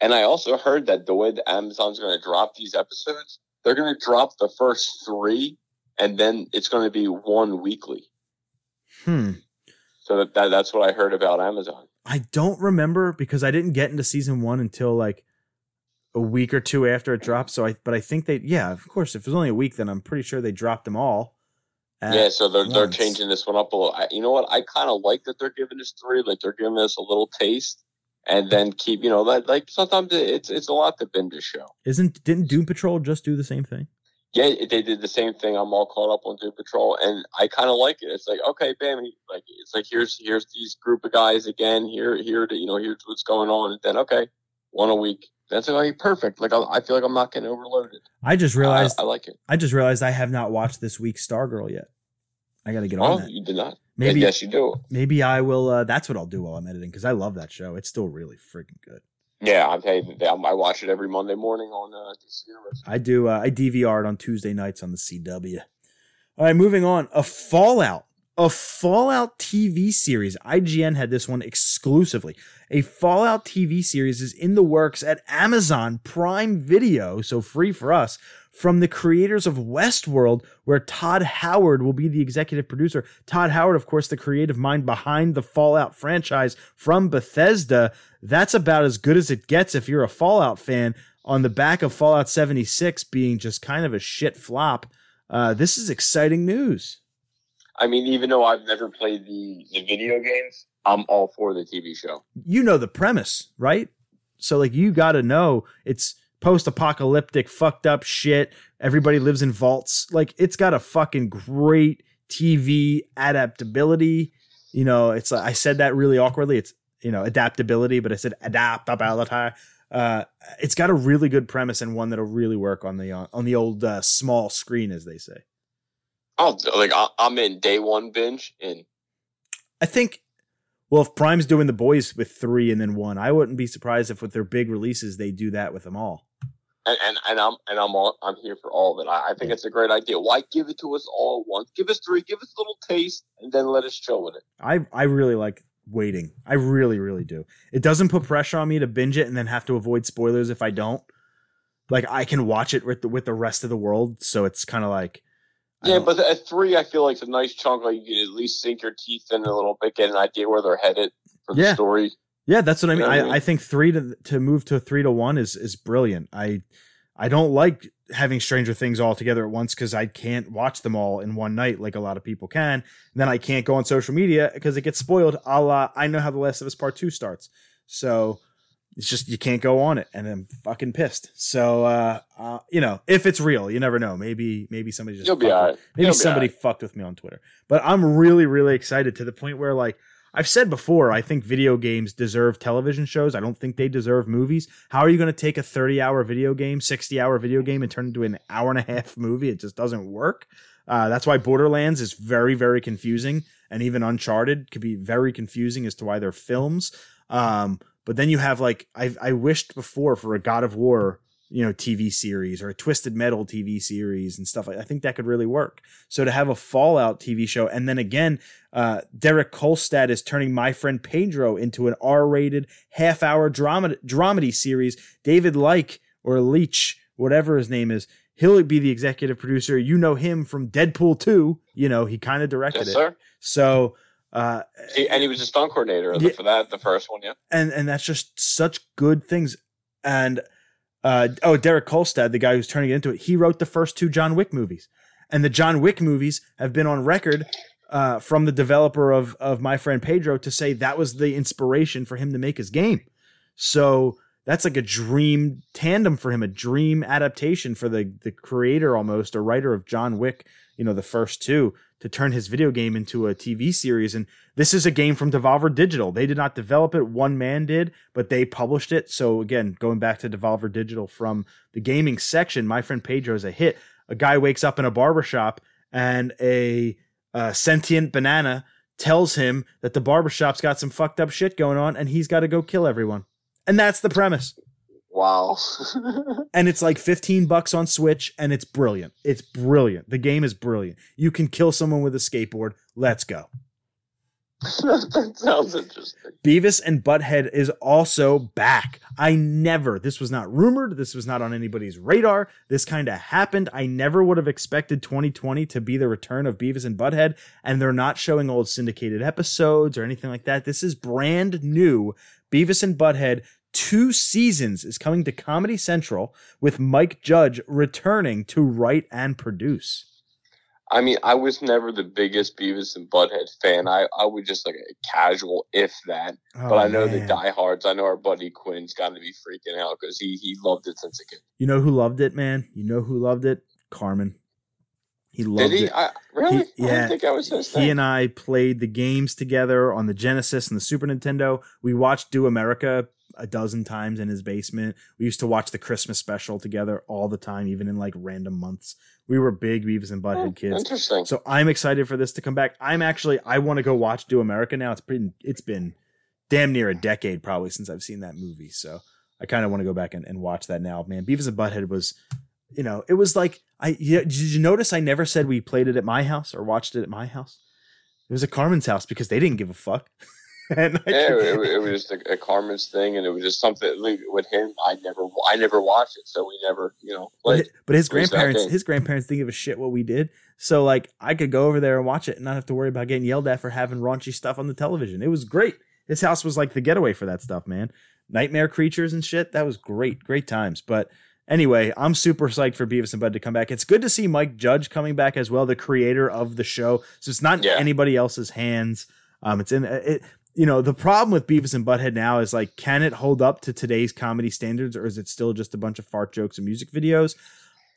And I also heard that the way that Amazon's going to drop these episodes, they're going to drop the first three, and then it's going to be one weekly. Hmm. So that, that that's what I heard about Amazon. I don't remember because I didn't get into season one until like a week or two after it dropped. So I, but I think they, yeah, of course, if it was only a week, then I'm pretty sure they dropped them all. Yeah, so they're they're changing this one up a little. I, you know what? I kind of like that they're giving us three, like they're giving us a little taste, and then keep you know like, like sometimes it's it's a lot to binge a show. Isn't, didn't Doom Patrol just do the same thing? Yeah, they did the same thing. I'm all caught up on Doom Patrol, and I kind of like it. It's like okay, bam, like it's like here's here's these group of guys again. Here here to, you know here's what's going on, and then okay, one a week. That's like perfect. Like I, I feel like I'm not getting overloaded. I just realized, I I, like it. I just realized I have not watched this week's Stargirl yet. I got to get on Oh, that. you did not. Maybe yes, you do. maybe I will. Uh, that's what I'll do while I'm editing because I love that show. It's still really freaking good. Yeah, I'm I I watch it every Monday morning on uh, DC Universe. I do. Uh, I DVR it on Tuesday nights on the CW. All right, moving on. A Fallout, a Fallout TV series. IGN had this one exclusively. A Fallout TV series is in the works at Amazon Prime Video, so free for us. From the creators of Westworld, where Todd Howard will be the executive producer. Todd Howard, of course, the creative mind behind the Fallout franchise from Bethesda. That's about as good as it gets if you're a Fallout fan. On the back of Fallout 76 being just kind of a shit flop, uh, this is exciting news. I mean, even though I've never played the, the video games, I'm all for the TV show. You know the premise, right? So, like, you got to know it's post apocalyptic, fucked up shit. Everybody lives in vaults. Like, it's got a fucking great TV adaptability. You know, it's I said that really awkwardly. It's, you know, adaptability, but I said adaptability. Uh, it's got a really good premise and one that'll really work on the on the old uh, small screen, as they say. Oh, like I, I'm in day one binge, and I think, well, if Prime's doing the boys with three and then one, I wouldn't be surprised if with their big releases they do that with them all. and, and, and I'm and I'm all, I'm here for all of it. I, I think it's a great idea. Why give it to us all at once? Give us three, give us a little taste, and then let us chill with it. I I really like waiting. I really really do. It doesn't put pressure on me to binge it and then have to avoid spoilers if I don't. Like I can watch it with the with the rest of the world, so it's kind of like Yeah, but at three, I feel like it's a nice chunk. Like you can at least sink your teeth in a little bit, get an idea where they're headed for the story. Yeah, that's what I mean. You know what I I, mean? I think three to to move to three to one is is brilliant. I I don't like having Stranger Things all together at once because I can't watch them all in one night like a lot of people can. then I can't go on social media because it gets spoiled. A la I know how The Last of Us Part Two starts, so it's just you can't go on it, and I'm fucking pissed. So uh, uh you know, if it's real, you never know. Maybe maybe somebody just You'll be fucked all right. Maybe You'll somebody right. fucked with me on Twitter. But I'm really, really excited to the point where, like, I've said before, I think video games deserve television shows. I don't think they deserve movies. How are you going to take a 30 hour video game, 60 hour video game, and turn it into an hour and a half movie? It just doesn't work. Uh, that's why Borderlands is very, very confusing. And even Uncharted could be very confusing as to why they're films. Um, but then you have, like, I, I wished before for a God of War you know TV series or a Twisted Metal TV series and stuff like I think that could really work. So to have a Fallout TV show and then again uh Derek Kolstad is turning My Friend Pedro into an R-rated half-hour drama dramedy series. David Like or Leach, whatever his name is, he'll be the executive producer. You know him from Deadpool 2, you know, he kind of directed Yes, it. sir. So Uh, He- and he was a stunt coordinator Yeah. for that, the first one, yeah. and and that's just such good things. And uh, oh, Derek Kolstad, the guy who's turning it into it, he wrote the first two John Wick movies, and the John Wick movies have been on record uh, from the developer of of my friend Pedro to say that was the inspiration for him to make his game. So that's like a dream tandem for him, a dream adaptation for the the creator almost, a writer of John Wick, you know, the first two, to turn his video game into a TV series. And this is a game from Devolver Digital. They did not develop it, one man did, but they published it. So again, going back to Devolver Digital from the gaming section, my friend Pedro is a hit. A guy wakes up in a barbershop and a uh, sentient banana tells him that the barbershop's got some fucked up shit going on and he's got to go kill everyone. And that's the premise. Wow. And it's like 15 bucks on Switch and it's brilliant. It's brilliant. The game is brilliant. You can kill someone with a skateboard. Let's go. that sounds interesting. Beavis and Butthead is also back. I never, this was not rumored. This was not on anybody's radar. This kind of happened. I never would have expected 2020 to be the return of Beavis and Butthead, and they're not showing old syndicated episodes or anything like that. This is brand new. Beavis and Butthead, two seasons is coming to Comedy Central with Mike Judge returning to write and produce. I mean, I was never the biggest Beavis and Butthead fan. I, I was just like a casual, if that. Oh, but I know the Oh, man. diehards. I know our buddy Quinn's got to be freaking out because he, he loved it since a kid. You know who loved it, man? You know who loved it? Carmen. He loved Did he? it. I, really? He- I yeah, didn't think I was his he thing. and I played the games together on the Genesis and the Super Nintendo. We watched Do America a dozen times in his basement. We used to watch the Christmas special together all the time, even in like random months. We were big Beavis and Oh, Butthead kids. Interesting. So I'm excited for this to come back. I'm actually I want to go watch Do America now. It's been it's been damn near a decade probably since I've seen that movie. So I kind of want to go back and, and watch that now. Man, Beavis and Butthead was, you know, it was like I yeah, did you notice I never said we played it at my house or watched it at my house? It was at Carmen's house because they didn't give a fuck. and I yeah, it, it was just a, a Carmen's thing, and it was just something like, with him. I never, I never watched it, so we never, you know, but, played. but his It was that grandparents, his grandparents didn't give a shit what we did. So like I could go over there and watch it and not have to worry about getting yelled at for having raunchy stuff on the television. It was great. His house was like the getaway for that stuff, man. Nightmare creatures and shit. That was great, great times. But anyway, I'm super psyched for Beavis and Bud to come back. It's good to see Mike Judge coming back as well, the creator of the show. So it's not in Yeah. anybody else's hands. Um, it's in it. You know, the problem with Beavis and Butthead now is like, can it hold up to today's comedy standards, or is it still just a bunch of fart jokes and music videos?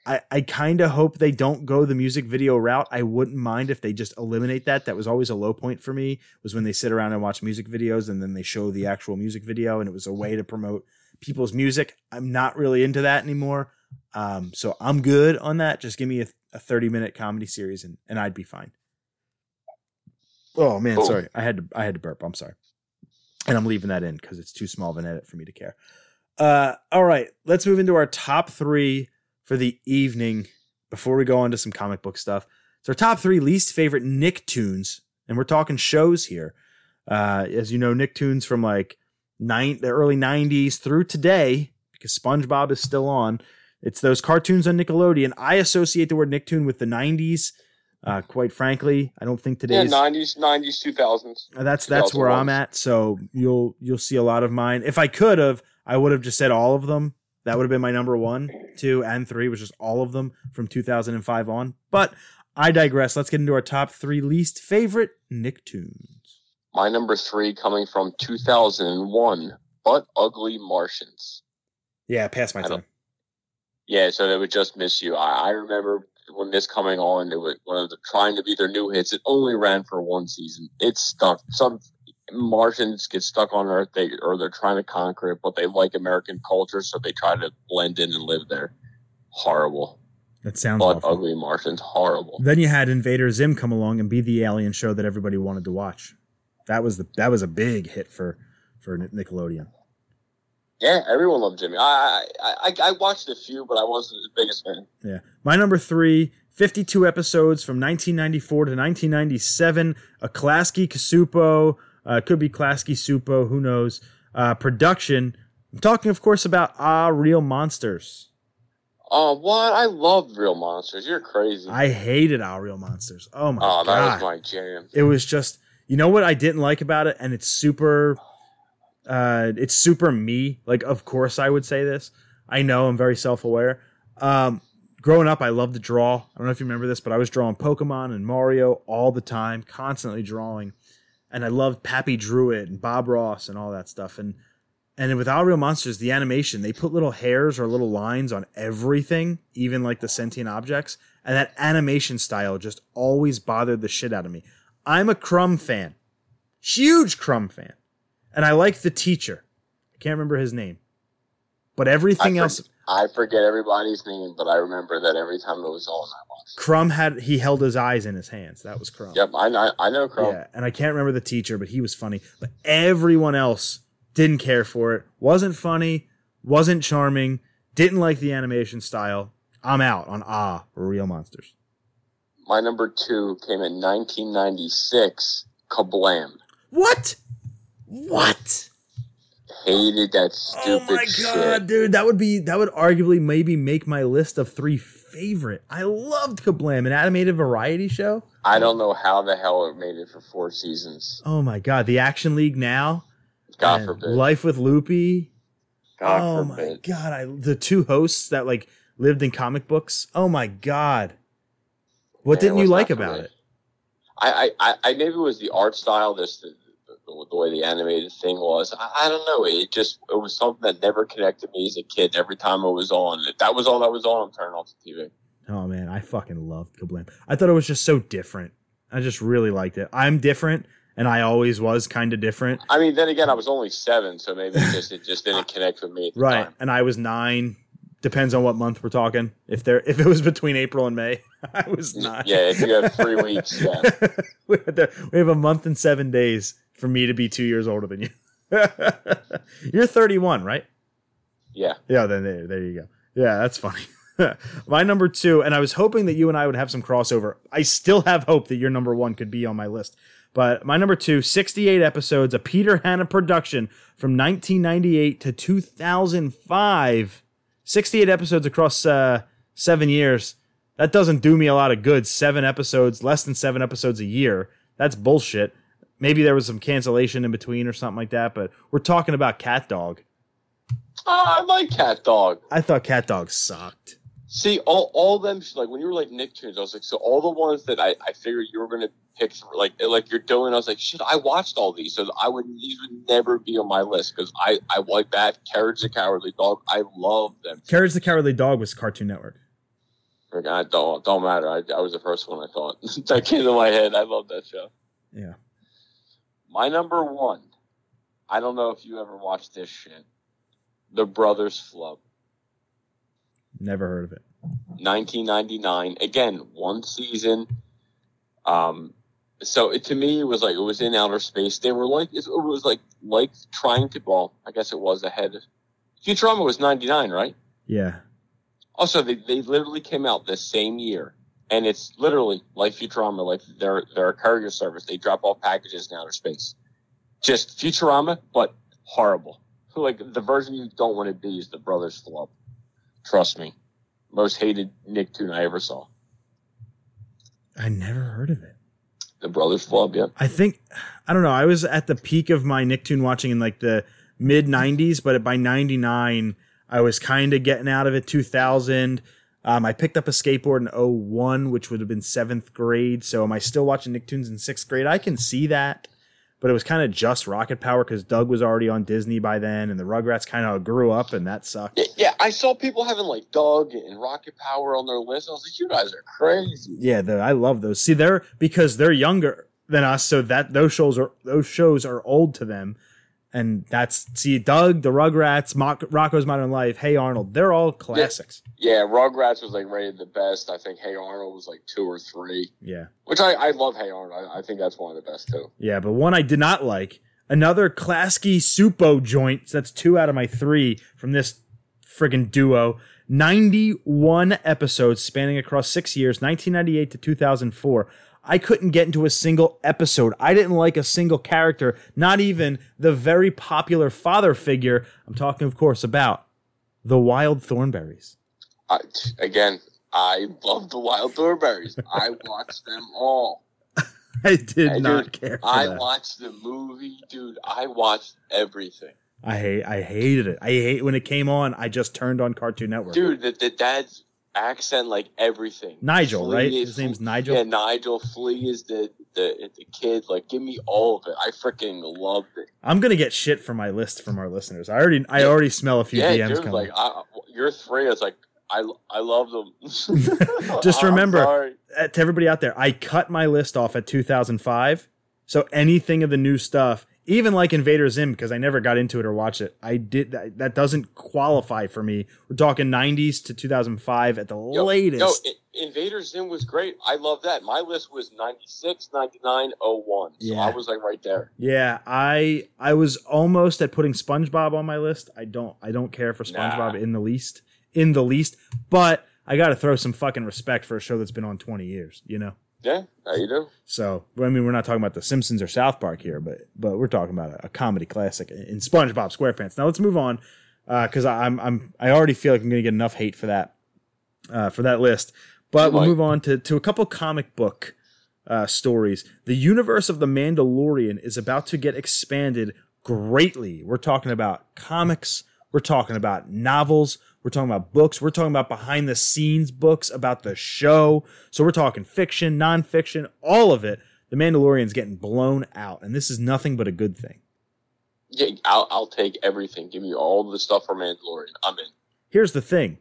I, I kind of hope they don't go the music video route. I wouldn't mind if they just eliminate that. That was always a low point for me was when they sit around and watch music videos and then they show the actual music video and it was a way to promote people's music. I'm not really into that anymore. Um, so I'm good on that. Just give me a, a 30 minute comedy series and, and I'd be fine. Oh man, sorry. I had to I had to burp. I'm sorry. And I'm leaving that in because it's too small of an edit for me to care. Uh, all right, let's move into our top three for the evening before we go on to some comic book stuff. It's our top three least favorite Nicktoons, and we're talking shows here. Uh, as you know, Nicktoons from like nine, the early '90s through today, because SpongeBob is still on. It's those cartoons on Nickelodeon. I associate the word Nicktoon with the '90s. Uh, quite frankly, I don't think Yeah, today's nineties, nineties, two thousands. uh, That's that's where I'm at. So you'll you'll see a lot of mine. If I could have, I would have just said all of them. That would have been my number one, two, and three, which is all of them from 2005 on. But I digress. Let's get into our top three least favorite Nicktoons. My number three coming from two thousand and one, but ugly Martians. Yeah, past my time. Yeah, so they would just miss you. I, I remember when this coming on, it was one of the trying to be their new hits. It only ran for one season. It stuck. Some Martians get stuck on Earth, they or they're trying to conquer it, but they like American culture, so they try to blend in and live there. Horrible, That sounds but awful. ugly Martians. Horrible. Then you had Invader Zim come along and be the alien show that everybody wanted to watch. That was the that was a big hit for for Nickelodeon. Yeah, everyone loved Jimmy. I I, I I watched a few, but I wasn't the biggest fan. Yeah. My number three, 52 episodes from 1994 to 1997. A Klasky Kasupo, uh, could be Klasky Csupo, who knows. Uh, production. I'm talking, of course, about Ah Real Monsters. Oh, what? I loved Real Monsters. You're crazy. I hated Ah Real Monsters. Oh my god. oh, that God. was my jam. it was just, You know what I didn't like about it, and it's super, uh, it's super me. Like, of course, I would say this. I know I'm very self aware. Um, growing up, I loved to draw. I don't know if you remember this, but I was drawing Pokemon and Mario all the time, constantly drawing, and I loved Pappy Druid and Bob Ross and all that stuff. And and with All Real Monsters, the animation they put little hairs or little lines on everything, even like the sentient objects, and that animation style just always bothered the shit out of me. I'm a Krumm fan, huge Krumm fan, and I like the teacher. I can't remember his name, but everything I for- else. I forget everybody's name, but I remember that every time it was on, I watched. Krumm had he held his eyes in his hands. That was Krumm. Yep, I know. I know. Krumm. Yeah, and I can't remember the teacher, but he was funny. But everyone else didn't care for it. wasn't funny, wasn't charming, didn't like the animation style. I'm out on Ah, Real Monsters. My number two came in 1996. Kablam. What? What? Hated that stupid. Oh stupid my shit. god, dude, that would be that would arguably maybe make my list of three favorite. I loved Kablam, an animated variety show. I don't know how the hell it made it for four seasons. Oh my god, the Action League now. God forbid. Life with Loopy. God oh my god, I the two hosts that like lived in comic books. Oh my god. What didn't you like about it? I, I, I, I maybe it was the art style, this the, the, the way the animated thing was. I, I don't know. It just it was something that never connected me as a kid. Every time it was on, if that was all that was on. I'm turning off the TV. Oh man, I fucking loved Kablam. I thought it was just so different. I just really liked it. I'm different and I always was kind of different. I mean, then again, I was only seven, so maybe it just it just didn't connect with me at the Right. time. And I was 9. Depends on what month we're talking. If there if it was between April and May, I was not. Yeah, if you have three weeks, yeah. we, have a month and 7 days for me to be 2 years older than you. You're 31, right? Yeah. Yeah, then there, there you go. Yeah, that's funny. my number two, and I was hoping that you and I would have some crossover. I still have hope that your number one could be on my list. But my number two, 68 episodes, a Peter Hannan production from 1998 to 2005. 68 episodes across uh, seven years. That doesn't do me a lot of good. Seven episodes, less than seven episodes a year. That's bullshit. Maybe there was some cancellation in between or something like that, but we're talking about Cat Dog. Oh, I like Cat Dog. I thought Cat Dog sucked. See, all all them like when you were like Nicktoons, I was like, so all the ones that I, I figured you were gonna pick, like eh, like you're doing, I was like, shit, I watched all these, so I would these would never be on my list because I I like that Courage the Cowardly Dog. I love them. Courage the Cowardly Dog was Cartoon Network. Like, I don't don't matter. I, I was the first one I thought that came to my head. I love that show. Yeah. My number one. I don't know if you ever watched this shit. The Brothers Flub. Never heard of it. 1999. Again, one season. Um, so it, to me, it was like it was in outer space. They were like it was like like trying to. Well, I guess it was ahead. Of Futurama was 99, right? Yeah. Also, they they literally came out the same year, and it's literally like Futurama. Like they're they're a courier service. They drop off packages in outer space. Just Futurama, but horrible. Like the version you don't want to be is the Brothers Flub. Trust me, most hated Nicktoon I ever saw. I never heard of it. The Brothers Flub, yeah. I think I don't know. I was at the peak of my Nicktoon watching in like the mid '90s, but by '99, I was kind of getting out of it. 2000, um, I picked up a skateboard in 01, which would have been seventh grade. So am I still watching Nicktoons in sixth grade? I can see that, but it was kind of just Rocket Power because Doug was already on Disney by then, and the Rugrats kind of grew up, and that sucked. yeah. I saw people having like Doug and Rocket Power on their list. I was like, you guys are crazy. Yeah, the, I love those. See, they're because they're younger than us, so that those shows are those shows are old to them, and that's see Doug, the Rugrats, Mock, Rocco's Modern Life, Hey Arnold, they're all classics. Yeah, Rugrats was like rated the best. I think Hey Arnold was like two or three. Yeah, Which I, I love Hey Arnold. I, I think that's one of the best too. yeah, but one I did not like, another Klasky Csupo joint. So That's two out of my three from this friggin' duo. 91 episodes spanning across six years, 1998 to 2004. I couldn't get into a single episode. I didn't like a single character, not even the very popular father figure. I'm talking, of course, about the Wild Thornberrys. I, again, I love the Wild Thornberrys. I watched them all. I did And not care I that. watched the movie, dude. I watched everything, I hate. I hated it. I hate when it came on. I just turned on Cartoon Network. dude. The, the dad's accent, like everything. Nigel, Flea right? is- His name's Nigel. Yeah, Nigel. Flea is the the the kid. Like, give me all of it. I freaking loved it. I'm gonna get shit for my list from our listeners. I already. I already smell a few yeah, DMs dude. coming. Like, I, you're three. It's like I I love them. Just remember- uh, to everybody out there, I cut my list off at 2005. So anything of the new stuff, even like Invader Zim, because I never got into it or watched it, I did that. That doesn't qualify for me. We're talking 90s to 2005 at the Yo, latest. No, Invader Zim was great. I love that. My list was 96, 99, 01. So Yeah. I was like right there. yeah, I I was almost at putting SpongeBob on my list. I don't I don't care for SpongeBob Nah. in the least, in the least. But I got to throw some fucking respect for a show that's been on 20 years. You know. Yeah, how you do? So I mean, we're not talking about The Simpsons or South Park here, but but we're talking about a, a comedy classic in SpongeBob SquarePants. Now let's move on because I'm I'm I already feel like I'm going to get enough hate for that uh, for that list. But we'll move on to to a couple comic book uh, stories. The universe of the Mandalorian is about to get expanded greatly. We're talking about comics. We're talking about novels. We're talking about books. We're talking about behind the scenes books about the show. So we're talking fiction, nonfiction, all of it. The Mandalorian's getting blown out, and this is nothing but a good thing. Yeah, I'll, I'll take everything. Give me all the stuff for Mandalorian. I'm in. Here's the thing.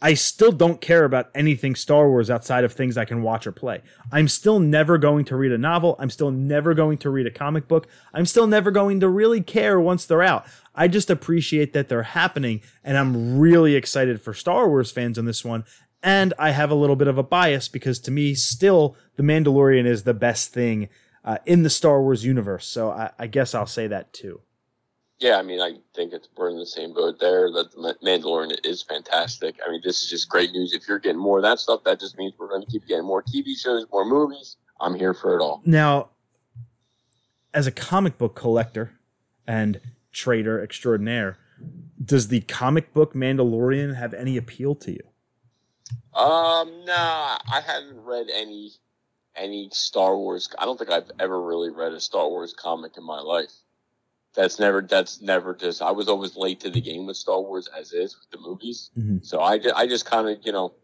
I still don't care about anything Star Wars outside of things I can watch or play. I'm still never going to read a novel. I'm still never going to read a comic book. I'm still never going to really care once they're out. I just appreciate that they're happening, and I'm really excited for Star Wars fans on this one. And I have a little bit of a bias because to me, still, The Mandalorian is the best thing uh, in the Star Wars universe. So I, I guess I'll say that too. Yeah, I mean, I think it's we're in the same boat there. That the Mandalorian is fantastic. I mean, this is just great news. If you're getting more of that stuff, that just means we're going to keep getting more TV shows, more movies. I'm here for it all. Now, as a comic book collector and trader extraordinaire, does the comic book Mandalorian have any appeal to you? Um, nah, I haven't read any any Star Wars. I don't think I've ever really read a Star Wars comic in my life. That's never. That's never just. I was always late to the game with Star Wars as is with the movies. Mhm. So I, ju- I just kind of you know,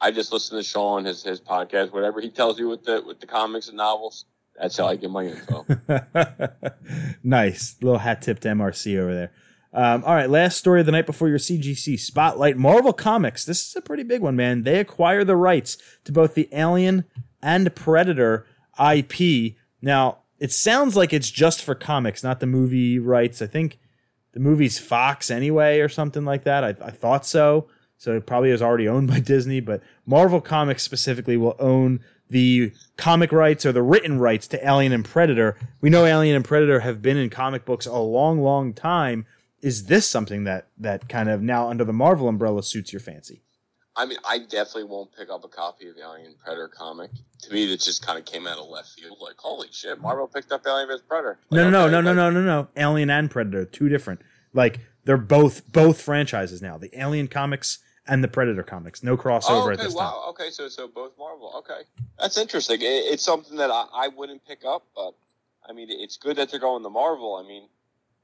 I just listen to Sean his his podcast, whatever he tells you with the with the comics and novels. That's how I get my info. nice. Little hat tip to MRC over there. Um, all right, last story of the night before your CGC spotlight. Marvel Comics. This is a pretty big one, man. They acquire the rights to both the Alien and Predator IP. Now, it sounds like it's just for comics, not the movie rights. I think the movie's Fox anyway, or something like that. I, I thought so. So it probably is already owned by Disney, but Marvel Comics specifically will own the comic rights or the written rights to Alien and Predator. We know Alien and Predator have been in comic books a long, long time. Is this something that that kind of now under the Marvel umbrella suits your fancy? I mean, I definitely won't pick up a copy of the Alien Predator comic. To me, that just kind of came out of left field. Like, holy shit, Marvel picked up Alien vs Predator. No, Like, no, okay, no, no, like- no, no, no. Alien and Predator, two different. Like they're both both franchises now. The Alien comics and the Predator comics. No crossover Oh, at okay, this time. wow. Okay, so so both Marvel. Okay, that's interesting. It, it's something that I, I wouldn't pick up, but I mean, it's good that they're going to Marvel. I mean,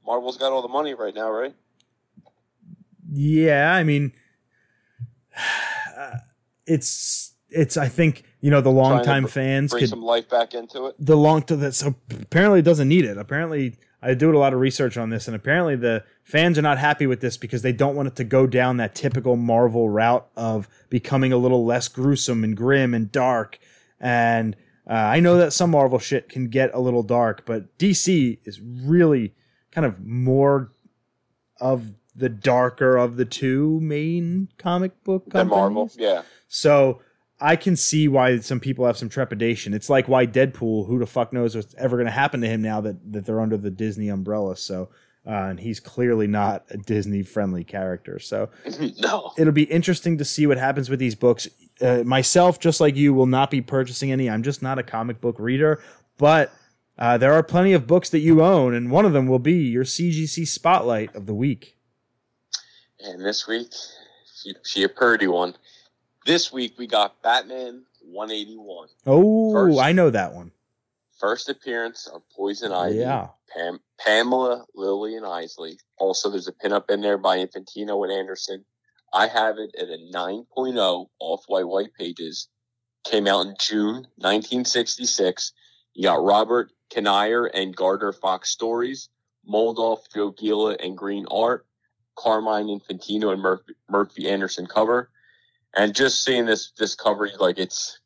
Marvel's got all the money right now, right? Yeah, I mean, it's it's. I think you know the longtime br- fans Bring could some life back into it. the long to that. So apparently, it doesn't need it. Apparently, I do a lot of research on this, and apparently, the fans are not happy with this because they don't want it to go down that typical Marvel route of becoming a little less gruesome and grim and dark. And uh, I know that some Marvel shit can get a little dark, but DC is really kind of more of the darker of the two main comic book companies. Marvel, yeah. So I can see why some people have some trepidation. It's like why Deadpool, who the fuck knows what's ever going to happen to him now that, that they're under the Disney umbrella. So, uh, and he's clearly not a Disney friendly character. So no. it'll be interesting to see what happens with these books. Uh, myself, just like you, will not be purchasing any. I'm just not a comic book reader, but uh, there are plenty of books that you own, and one of them will be your CGC Spotlight of the week. And this week, she, she a purdy one. This week we got Batman 181. Oh, First. I know that one. first appearance of Poison oh, Ivy. Yeah. Pam, Pamela, and Isley. Also, there's a pinup in there by Infantino and Anderson. I have it at a 9.0 off white white pages. Came out in June 1966. You got Robert Kanigher and Gardner Fox stories, Moldoff, Joe Giella, and Greene art, Carmine Infantino and Murphy, Murphy Anderson cover. And just seeing this this cover, like it's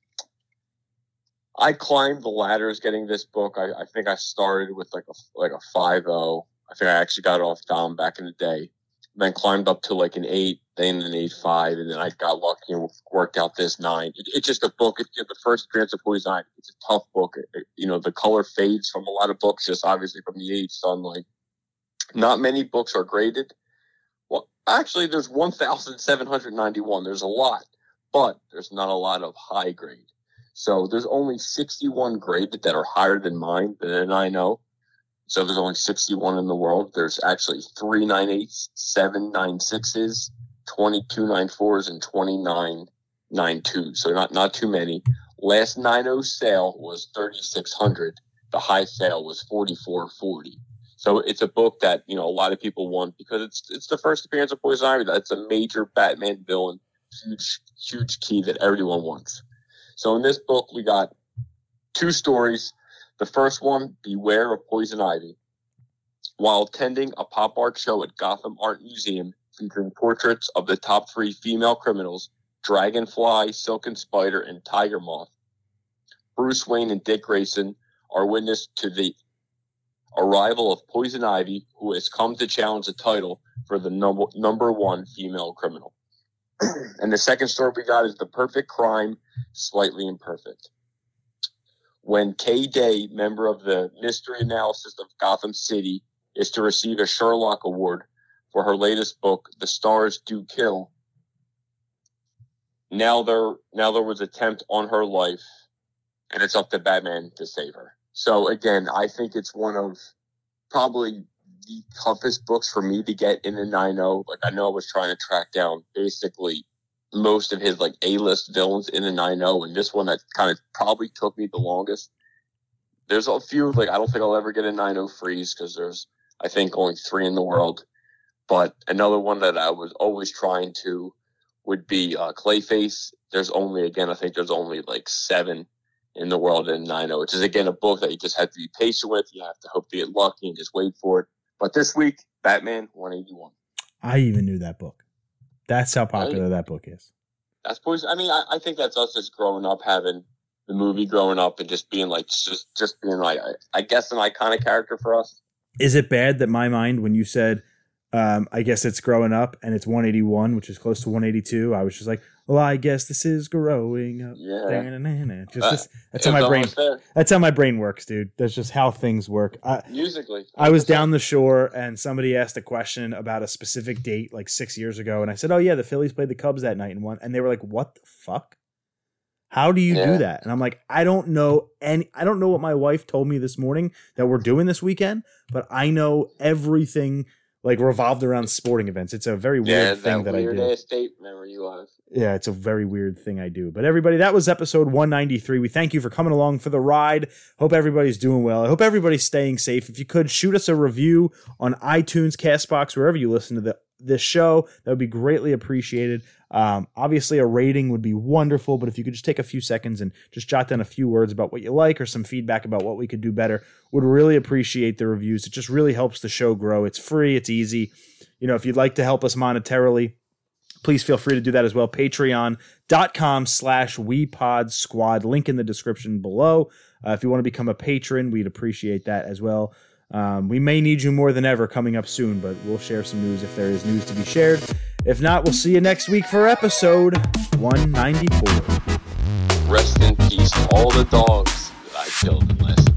I climbed the ladders getting this book. I, I think I started with like a like a five zero. I think I actually got off Dom back in the day. Then climbed up to like an eight, then an eight five, and then I got lucky and worked out this nine. It, it's just a book. Know, the first appearance of Poison Ivy. It's a tough book. It, it, you know, the color fades from a lot of books, just obviously from the age sunlight. Not many books are graded. Actually, there's 1,791. There's a lot, but there's not a lot of high grade. So there's only 61 graded that are higher than mine, than I know. So there's only 61 in the world. There's actually three nine eights, seven nine sixes, 22 nine fours, and 29 nine twos. So not, not too many. Last 9 sale was 3,600. The high sale was 4440. So it's a book that, you know, a lot of people want because it's, it's the first appearance of Poison Ivy. That's a major Batman villain. Huge, huge key that everyone wants. So in this book, we got two stories. The first one, Beware of Poison Ivy. While attending a pop art show at Gotham Art Museum featuring portraits of the top three female criminals, Dragonfly, Silken Spider, and Tiger Moth, Bruce Wayne and Dick Grayson are witness to the arrival of Poison Ivy, who has come to challenge the title for the number, number one female criminal. and the second story we got is The Perfect Crime, Slightly Imperfect. When Kay Day, member of the Mystery Analysts of Gotham City, is to receive a Sherlock Award for her latest book, The Stars Do Kill, now there now there was attempt on her life, and it's up to Batman to save her. So again, I think it's one of probably the toughest books for me to get in the 9 Like I know I was trying to track down basically most of his like A-list villains in the 9 and this one that kind of probably took me the longest. There's a few like I don't think I'll ever get a 9 freeze because there's I think only three in the world. But another one that I was always trying to would be uh, Clayface. There's only again I think there's only like seven in the world in 9-0, which is again a book that you just have to be patient with. You have to hope to get lucky and just wait for it. But this week, Batman 181. I even knew that book. That's how popular that book is. That's poison. I mean, I, I, think that's us just growing up having the movie growing up and just being like just just being like I, I guess an iconic character for us. Is it bad that my mind when you said um, I guess it's growing up and it's 181, which is close to 182. I was just like, well, I guess this is growing up. Yeah. Just that's how my brain. That's how my brain works, dude. That's just how things work. I, Musically, I was down the shore and somebody asked a question about a specific date like six years ago, and I said, "Oh yeah, the Phillies played the Cubs that night and won." And they were like, "What the fuck? How do you yeah. do that?" And I'm like, "I don't know any. I don't know what my wife told me this morning that we're doing this weekend, but I know everything." Like revolved around sporting events. It's a very weird yeah, thing that, that weird I do. State memory you have. Yeah, it's a very weird thing I do. But everybody, that was episode 193. We thank you for coming along for the ride. Hope everybody's doing well. I hope everybody's staying safe. If you could shoot us a review on iTunes, Castbox, wherever you listen to the this show. That would be greatly appreciated. Um, obviously, a rating would be wonderful, but if you could just take a few seconds and just jot down a few words about what you like or some feedback about what we could do better, would really appreciate the reviews. It just really helps the show grow. It's free, it's easy. You know, if you'd like to help us monetarily, please feel free to do that as well. Patreon.com slash WePod Squad. Link in the description below. Uh, if you want to become a patron, we'd appreciate that as well. Um, we may need you more than ever coming up soon, but we'll share some news if there is news to be shared. If not, we'll see you next week for episode 194. Rest in peace, to all the dogs that I killed last